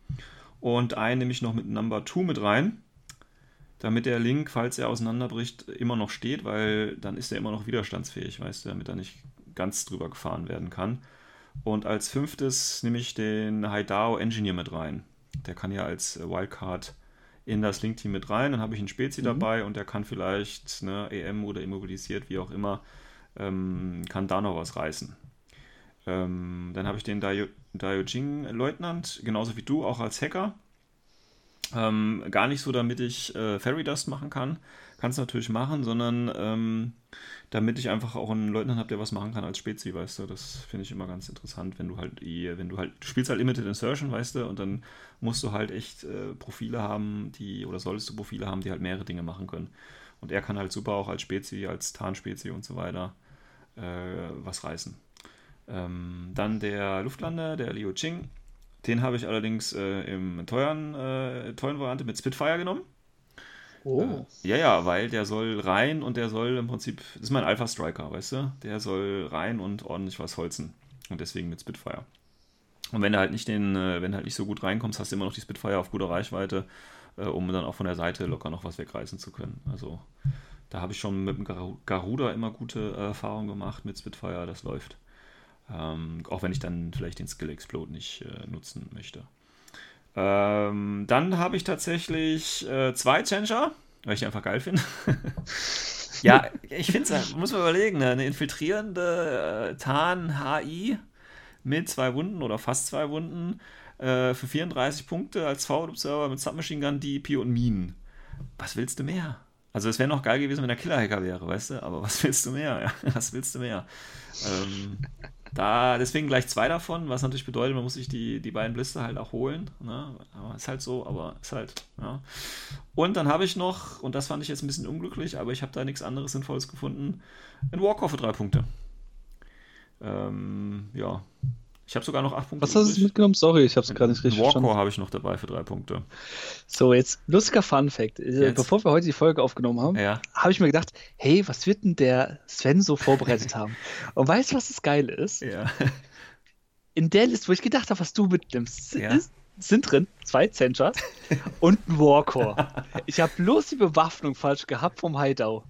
und einen nehme ich noch mit Number 2 mit rein, damit der Link, falls er auseinanderbricht, immer noch steht, weil dann ist er immer noch widerstandsfähig, weißt du, damit er nicht ganz drüber gefahren werden kann. Und als fünftes nehme ich den Haidao Engineer mit rein. Der kann ja als äh, Wildcard in das Link-Team mit rein. Dann habe ich einen Spezi dabei und der kann vielleicht ne, EM oder immobilisiert, wie auch immer, ähm, kann da noch was reißen. Ähm, dann habe ich den Daio, Daojing Leutnant, genauso wie du, auch als Hacker. Ähm, gar nicht so, damit ich äh, Fairy Dust machen kann. Kann es natürlich machen, sondern ähm, damit ich einfach auch einen Leutnant habe, der was machen kann als Spezi, weißt du. Das finde ich immer ganz interessant, wenn du halt, wenn du halt, du spielst halt Limited Insertion, weißt du, und dann musst du halt echt äh, Profile haben, die, oder solltest du Profile haben, die halt mehrere Dinge machen können. Und er kann halt super auch als Spezi, als Tarnspezi und so weiter äh, was reißen. Ähm, dann der Luftlander, der Liu Qing. Den habe ich allerdings äh, im teuren, äh, teuren Variante mit Spitfire genommen. Oh. Äh, ja, ja, weil der soll rein und der soll im Prinzip, das ist mein Alpha Striker, weißt du? Der soll rein und ordentlich was holzen. Und deswegen mit Spitfire. Und wenn du halt nicht den, äh, wenn halt nicht so gut reinkommst, hast du immer noch die Spitfire auf guter Reichweite, äh, um dann auch von der Seite locker noch was wegreißen zu können. Also da habe ich schon mit dem Garu- Garuda immer gute äh, Erfahrungen gemacht mit Spitfire, das läuft. Ähm, auch wenn ich dann vielleicht den Skill Explode nicht äh, nutzen möchte. Ähm, dann habe ich tatsächlich äh, zwei Changer, weil ich die einfach geil finde. ja, ich finde es, muss man überlegen, ne? eine infiltrierende äh, Tarn-HI mit zwei Wunden oder fast zwei Wunden äh, für 34 Punkte als Forward-Observer mit Submachine Gun, DP und Minen. Was willst du mehr? Also es wäre noch geil gewesen, wenn der Killer-Hacker wäre, weißt du? Aber was willst du mehr? Was willst du mehr? Ähm, da, deswegen gleich zwei davon, was natürlich bedeutet, man muss sich die, die beiden Blister halt auch holen. Ne? Aber ist halt so, aber ist halt, ja. Und dann habe ich noch, und das fand ich jetzt ein bisschen unglücklich, aber ich habe da nichts anderes Sinnvolles gefunden, ein Walker für drei Punkte. Ähm, ja. Ich habe sogar noch acht Punkte. Was hast du mitgenommen? Sorry, ich habe es gerade nicht richtig Warcore verstanden. habe ich noch dabei für drei Punkte. So, jetzt lustiger Fun Fact. Äh, jetzt. Bevor wir heute die Folge aufgenommen haben, ja. habe ich mir gedacht, hey, was wird denn der Sven so vorbereitet haben? Und weißt du, was das Geile ist? Ja. In der Liste, wo ich gedacht habe, was du mitnimmst, ja. ist sind drin zwei Zenchas und ein Warcore. Ich habe bloß die Bewaffnung falsch gehabt vom Hideout.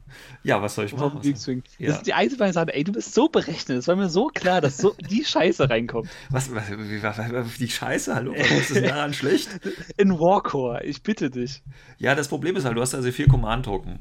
Ja, was soll ich machen? Das ja. ist die einzige Sache, ey, du bist so berechnet. Es war mir so klar, dass so die Scheiße reinkommt. Was, was, was die Scheiße? Hallo, was ist denn daran schlecht? In Warcore, ich bitte dich. Ja, das Problem ist halt, du hast also vier Command-Token.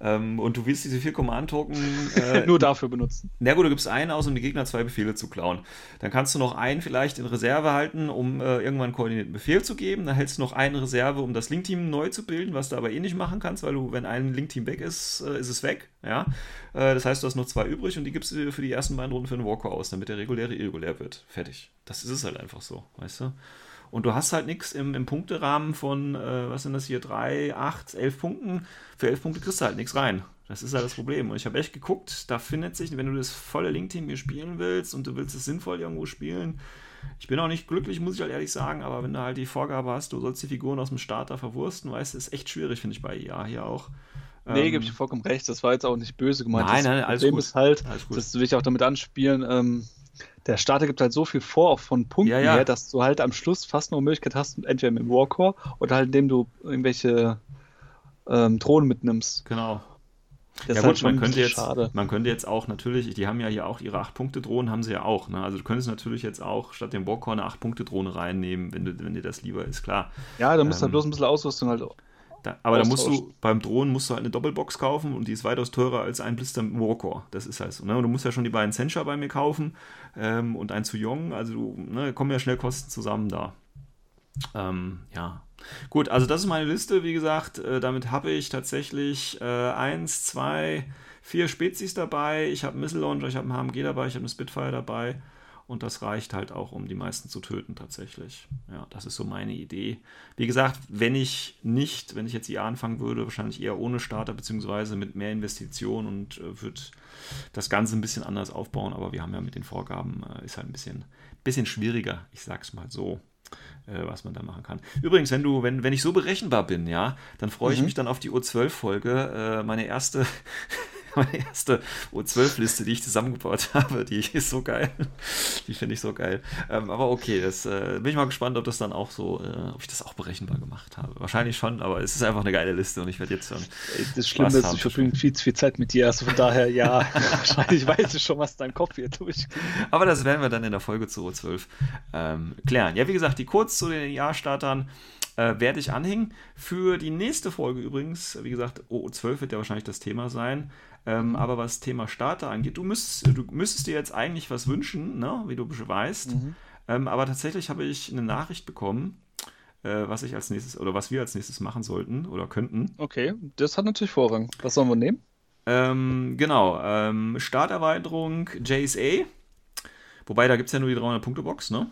Ähm, und du willst diese vier Command-Token äh, nur dafür benutzen. Na gut, du gibst einen aus, um die Gegner zwei Befehle zu klauen. Dann kannst du noch einen vielleicht in Reserve halten, um äh, irgendwann einen koordinierten Befehl zu geben. Dann hältst du noch eine Reserve, um das Link-Team neu zu bilden, was du aber eh nicht machen kannst, weil du, wenn ein Link-Team weg ist, äh, ist es weg. Ja? Äh, das heißt, du hast noch zwei übrig und die gibst du für die ersten beiden Runden für den Walker aus, damit der reguläre irregulär wird. Fertig. Das ist es halt einfach so, weißt du? Und du hast halt nichts im, im Punkterahmen von, äh, was sind das hier, 3, 8, 11 Punkten. Für 11 Punkte kriegst du halt nichts rein. Das ist halt das Problem. Und ich habe echt geguckt, da findet sich, wenn du das volle Link-Team hier spielen willst und du willst es sinnvoll irgendwo spielen, ich bin auch nicht glücklich, muss ich halt ehrlich sagen, aber wenn du halt die Vorgabe hast, du sollst die Figuren aus dem Starter verwursten, weißt du, ist echt schwierig, finde ich bei EA hier auch. Nee, ähm, gebe ich vollkommen recht. Das war jetzt auch nicht böse gemeint. Nein, nein, alles Problem gut. ist halt, alles gut. das will ich auch damit anspielen, ähm, der Starter gibt halt so viel vor, auch von Punkten ja, ja. her, dass du halt am Schluss fast nur Möglichkeit hast, entweder mit dem Warcore oder halt indem du irgendwelche ähm, Drohnen mitnimmst. Genau. Das ja gut, halt man könnte, jetzt, schade. man könnte jetzt auch natürlich, die haben ja hier auch ihre 8-Punkte-Drohnen, haben sie ja auch. Ne? Also du könntest natürlich jetzt auch statt dem Warcore eine 8-Punkte-Drohne reinnehmen, wenn, du, wenn dir das lieber ist, klar. Ja, da musst du halt ähm, bloß ein bisschen Ausrüstung halt da, aber da musst du, beim Drohnen musst du halt eine Doppelbox kaufen und die ist weitaus teurer als ein Blister mit Warcore. Das ist halt so. Ne? Und du musst ja schon die beiden Sencha bei mir kaufen ähm, und ein zu Jong. Also du, ne, kommen ja schnell Kosten zusammen da. Ähm, ja. Gut, also das ist meine Liste. Wie gesagt, äh, damit habe ich tatsächlich äh, eins, zwei, vier Spezies dabei. Ich habe einen Missile Launcher, ich habe einen HMG dabei, ich habe einen Spitfire dabei. Und das reicht halt auch, um die meisten zu töten tatsächlich. Ja, das ist so meine Idee. Wie gesagt, wenn ich nicht, wenn ich jetzt hier anfangen würde, wahrscheinlich eher ohne Starter, beziehungsweise mit mehr Investitionen und äh, würde das Ganze ein bisschen anders aufbauen. Aber wir haben ja mit den Vorgaben, äh, ist halt ein bisschen, bisschen schwieriger, ich sag's mal so äh, was man da machen kann. Übrigens, wenn du, wenn, wenn ich so berechenbar bin, ja, dann freue ich mhm. mich dann auf die U12-Folge. Äh, meine erste meine erste O12-Liste, die ich zusammengebaut habe. Die ist so geil. Die finde ich so geil. Ähm, aber okay, das äh, bin ich mal gespannt, ob das dann auch so, äh, ob ich das auch berechenbar gemacht habe. Wahrscheinlich schon, aber es ist einfach eine geile Liste und ich werde jetzt schon. Das Schlimme ist, ich verbringe viel zu viel Zeit mit dir. Also von daher, ja, wahrscheinlich weiß ich schon, was dein Kopf hier durchgeht. Aber das werden wir dann in der Folge zu O12 ähm, klären. Ja, wie gesagt, die kurz zu den Jahr-Startern äh, werde ich anhängen. Für die nächste Folge übrigens, wie gesagt, OO12 wird ja wahrscheinlich das Thema sein. Ähm, mhm. aber was Thema Starter angeht, du müsstest, du müsstest dir jetzt eigentlich was wünschen, ne, wie du weißt. Mhm. Ähm, aber tatsächlich habe ich eine Nachricht bekommen, äh, was ich als nächstes oder was wir als nächstes machen sollten oder könnten. Okay, das hat natürlich Vorrang. Was sollen wir nehmen? Ähm, genau, ähm, Starterweiterung JSA. Wobei, da gibt es ja nur die 300-Punkte-Box, ne?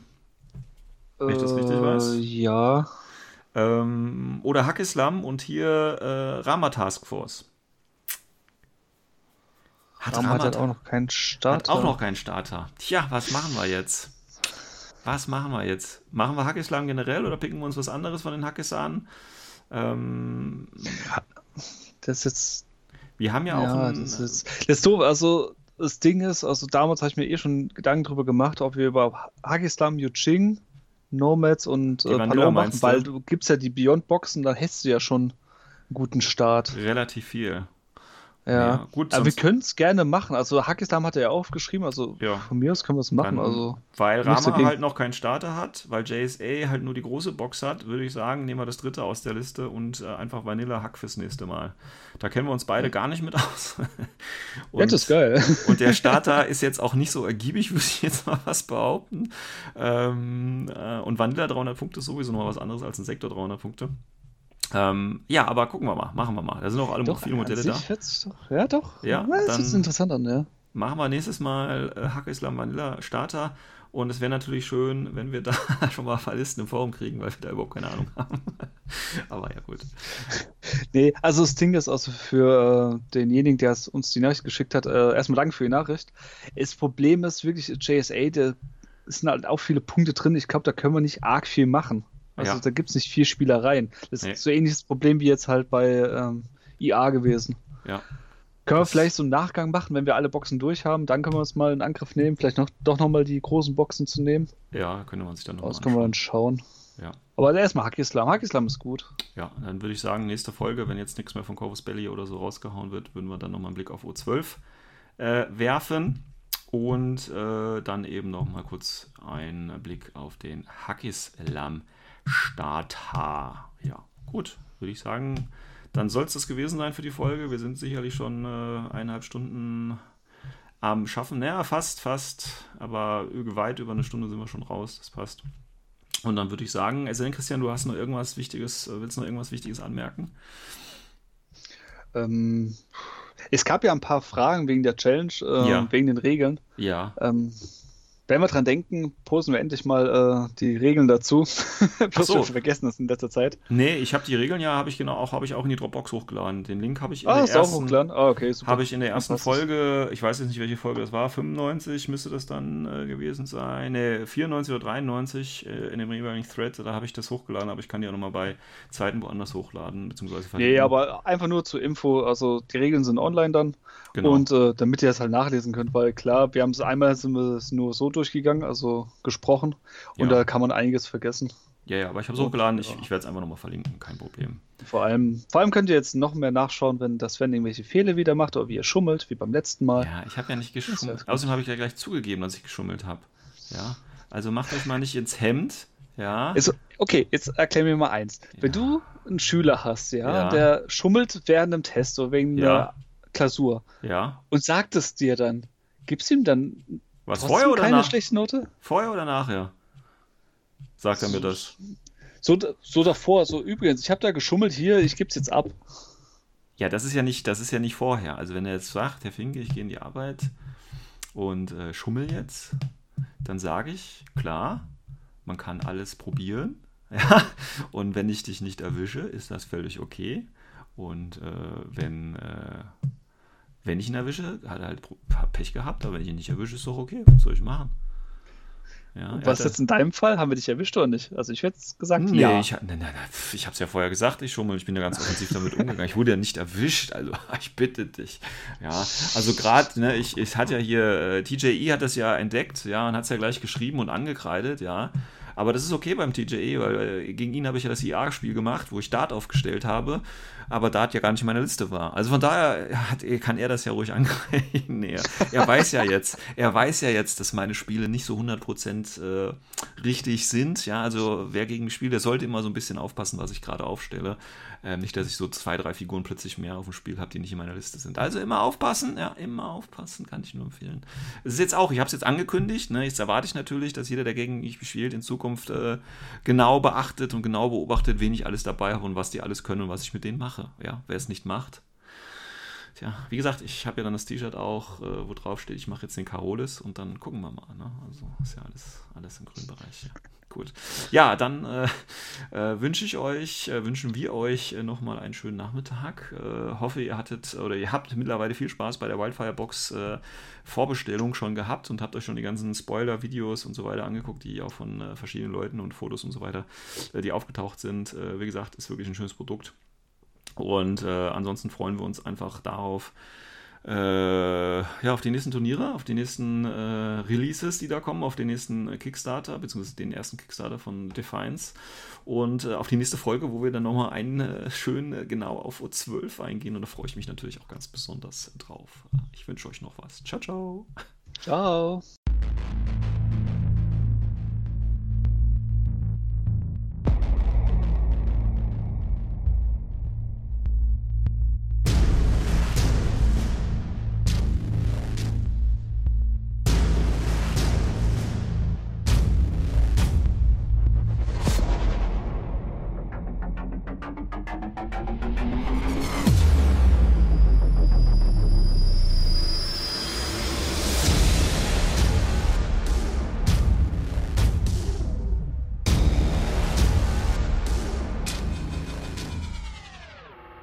Wenn ich das richtig äh, weiß. Ja. Ähm, oder Hackislam und hier äh, Rama Task Force. Hat Rama, Rama hat auch noch keinen Starter. Hat auch noch keinen Starter. Tja, was machen wir jetzt? Was machen wir jetzt? Machen wir Hackislam generell oder picken wir uns was anderes von den Hackis an? Ähm, das ist jetzt. Wir haben ja, ja auch. Ein, das ist, das ist doof. Also, das Ding ist, also damals habe ich mir eh schon Gedanken darüber gemacht, ob wir über Hackislam Yuching Nomads und äh, Paloma machen, weil du gibst ja die Beyond-Boxen, da hättest du ja schon einen guten Start. Relativ viel. Ja, ja gut. Aber wir können es gerne machen. Also Hackislam hat er ja aufgeschrieben, also ja. von mir aus können wir es machen. Dann, also, weil Rama halt noch keinen Starter hat, weil JSA halt nur die große Box hat, würde ich sagen, nehmen wir das dritte aus der Liste und äh, einfach Vanilla Hack fürs nächste Mal. Da kennen wir uns beide gar nicht mit aus. und, ja, das ist geil. und der Starter ist jetzt auch nicht so ergiebig, würde ich jetzt mal was behaupten. Ähm, äh, und Vanilla 300 Punkte ist sowieso noch was anderes als ein Sektor 300 Punkte. Ähm, ja, aber gucken wir mal, machen wir mal. Da sind auch alle doch, viele Modelle da. Doch, ja, doch. Ja, ja das ist interessant an, ja. Machen wir nächstes Mal äh, Hack Islam Vanilla Starter. Und es wäre natürlich schön, wenn wir da schon mal Verlisten im Forum kriegen, weil wir da überhaupt keine Ahnung haben. Aber ja, gut. Nee, also das Ding ist also für äh, denjenigen, der uns die Nachricht geschickt hat, äh, erstmal danke für die Nachricht. Das Problem ist wirklich, JSA, der es sind halt auch viele Punkte drin. Ich glaube, da können wir nicht arg viel machen. Also Ja. da gibt es nicht viel Spielereien. Das Nee. ist so ähnliches Problem wie jetzt halt bei ähm, IA gewesen. Ja. Können wir vielleicht so einen Nachgang machen, wenn wir alle Boxen durch haben? Dann können wir uns mal in Angriff nehmen, vielleicht noch, doch nochmal die großen Boxen zu nehmen. Ja, könnte man sich dann noch Das können wir dann schauen. Ja. Aber erstmal Hackislam. Hackislam ist gut. Ja, dann würde ich sagen, nächste Folge, wenn jetzt nichts mehr von Corvus Belly oder so rausgehauen wird, würden wir dann nochmal einen Blick auf O12 äh, werfen und äh, dann eben nochmal kurz einen Blick auf den Hackislam Starter. Ja, gut, würde ich sagen, dann soll es das gewesen sein für die Folge. Wir sind sicherlich schon äh, eineinhalb Stunden am Schaffen. Naja, fast, fast, aber weit über eine Stunde sind wir schon raus. Das passt. Und dann würde ich sagen, denn, Christian, du hast noch irgendwas Wichtiges, äh, willst noch irgendwas Wichtiges anmerken? Ähm, es gab ja ein paar Fragen wegen der Challenge, äh, Ja. wegen den Regeln. Ja, Ähm, wenn wir dran denken, posten wir endlich mal äh, die Regeln dazu. Bloß so. wir vergessen das in letzter Zeit. nee, ich habe die Regeln ja, habe ich genau auch, habe ich auch in die Dropbox hochgeladen. Den Link habe ich in Ah, der ist auch ersten, hochgeladen? Ah, okay, super. habe ich in der ersten. Folge, ich weiß jetzt nicht, welche Folge das war, 95 müsste das dann äh, gewesen sein, nee, 94 oder 93 äh, in dem jeweiligen Thread, da habe ich das hochgeladen, aber ich kann die ja nochmal bei Zeiten woanders hochladen, beziehungsweise Nee, verlinken. aber einfach nur zur Info, also die Regeln sind online dann genau. und äh, damit ihr das halt nachlesen könnt, weil klar, wir haben es einmal sind wir es nur so durchgegangen, also gesprochen und Ja. da kann man einiges vergessen. ja, ja, aber ich habe es und, hochgeladen, ich, ich werde es einfach nochmal verlinken, kein Problem. Vor allem, vor allem könnt ihr jetzt noch mehr nachschauen, wenn das Sven irgendwelche Fehler wieder macht oder wie ihr schummelt, wie beim letzten Mal. Ja, ich habe ja nicht ist geschummelt. Außerdem habe ich ja gleich zugegeben, dass ich geschummelt habe. Ja, also macht euch mal nicht ins Hemd. Ja, Also, okay, jetzt erklär mir mal eins. Wenn Ja. du einen Schüler hast, ja, Ja. der schummelt während einem Test oder wegen Ja. einer Klausur ja. und sagt es dir dann, gibst ihm dann Was vorher oder keine nach? schlechte Note? Vorher oder nachher? Sagt er mir das? So, so davor, so übrigens, ich habe da geschummelt hier, ich geb's jetzt ab. Ja, das ist ja nicht, das ist ja nicht vorher. Also wenn er jetzt sagt, Herr Finke, ich gehe in die Arbeit und äh, schummel jetzt, dann sage ich, klar, man kann alles probieren. Ja? Und wenn ich dich nicht erwische, ist das völlig okay. Und äh, wenn, äh, wenn ich ihn erwische, hat er halt Pech gehabt, aber wenn ich ihn nicht erwische, ist doch okay. Was soll ich machen? Ja, was hat jetzt in deinem Fall? Haben wir dich erwischt oder nicht? Also ich hätte jetzt gesagt, Nee, ja. ich, nein, nein, nein, ich habe es ja vorher gesagt, ich schummel, ich bin ja ganz offensiv damit umgegangen. Ich wurde ja nicht erwischt, also ich bitte dich. Ja, also gerade, ne, ich, ich hatte ja hier, äh, TJE hat das ja entdeckt, ja, und hat es ja gleich geschrieben und angekreidet, ja. Aber das ist okay beim TJE, weil äh, gegen ihn habe ich ja das IA-Spiel gemacht, wo ich Dart aufgestellt habe, aber Dart ja gar nicht in meiner Liste war. Also von daher hat, kann er das ja ruhig angreifen. Er, er weiß ja jetzt, er weiß ja jetzt, dass meine Spiele nicht so 100% äh, richtig sind. Ja, also wer gegen mich spielt, der sollte immer so ein bisschen aufpassen, was ich gerade aufstelle. Ähm, nicht, dass ich so zwei, drei Figuren plötzlich mehr auf dem Spiel habe, die nicht in meiner Liste sind. Also immer aufpassen, ja, immer aufpassen, kann ich nur empfehlen. Es ist jetzt auch, ich habe es jetzt angekündigt, ne, jetzt erwarte ich natürlich, dass jeder, der gegen mich spielt, in Zukunft äh, genau beachtet und genau beobachtet, wen ich alles dabei habe und was die alles können und was ich mit denen mache. Ja, wer es nicht macht, Tja, wie gesagt, ich habe ja dann das T-Shirt auch, äh, wo drauf steht, ich mache jetzt den Carolis und dann gucken wir mal. Ne? Also ist ja alles, alles im grünen Bereich. Ja. Gut. Ja, dann äh, äh, wünsche ich euch, äh, wünschen wir euch äh, nochmal einen schönen Nachmittag. Äh, hoffe, ihr hattet oder ihr habt mittlerweile viel Spaß bei der Wildfire Box äh, Vorbestellung schon gehabt und habt euch schon die ganzen Spoiler-Videos und so weiter angeguckt, die auch von verschiedenen Leuten und Fotos und so weiter, die aufgetaucht sind. Wie gesagt, ist wirklich ein schönes Produkt. Und äh, ansonsten freuen wir uns einfach darauf, äh, ja, auf die nächsten Turniere, auf die nächsten äh, Releases, die da kommen, auf den nächsten Kickstarter, beziehungsweise den ersten Kickstarter von Defiance und äh, auf die nächste Folge, wo wir dann nochmal einen äh, schön äh, genau auf O12 eingehen und da freue ich mich natürlich auch ganz besonders drauf. Ich wünsche euch noch was. Ciao, ciao. Ciao.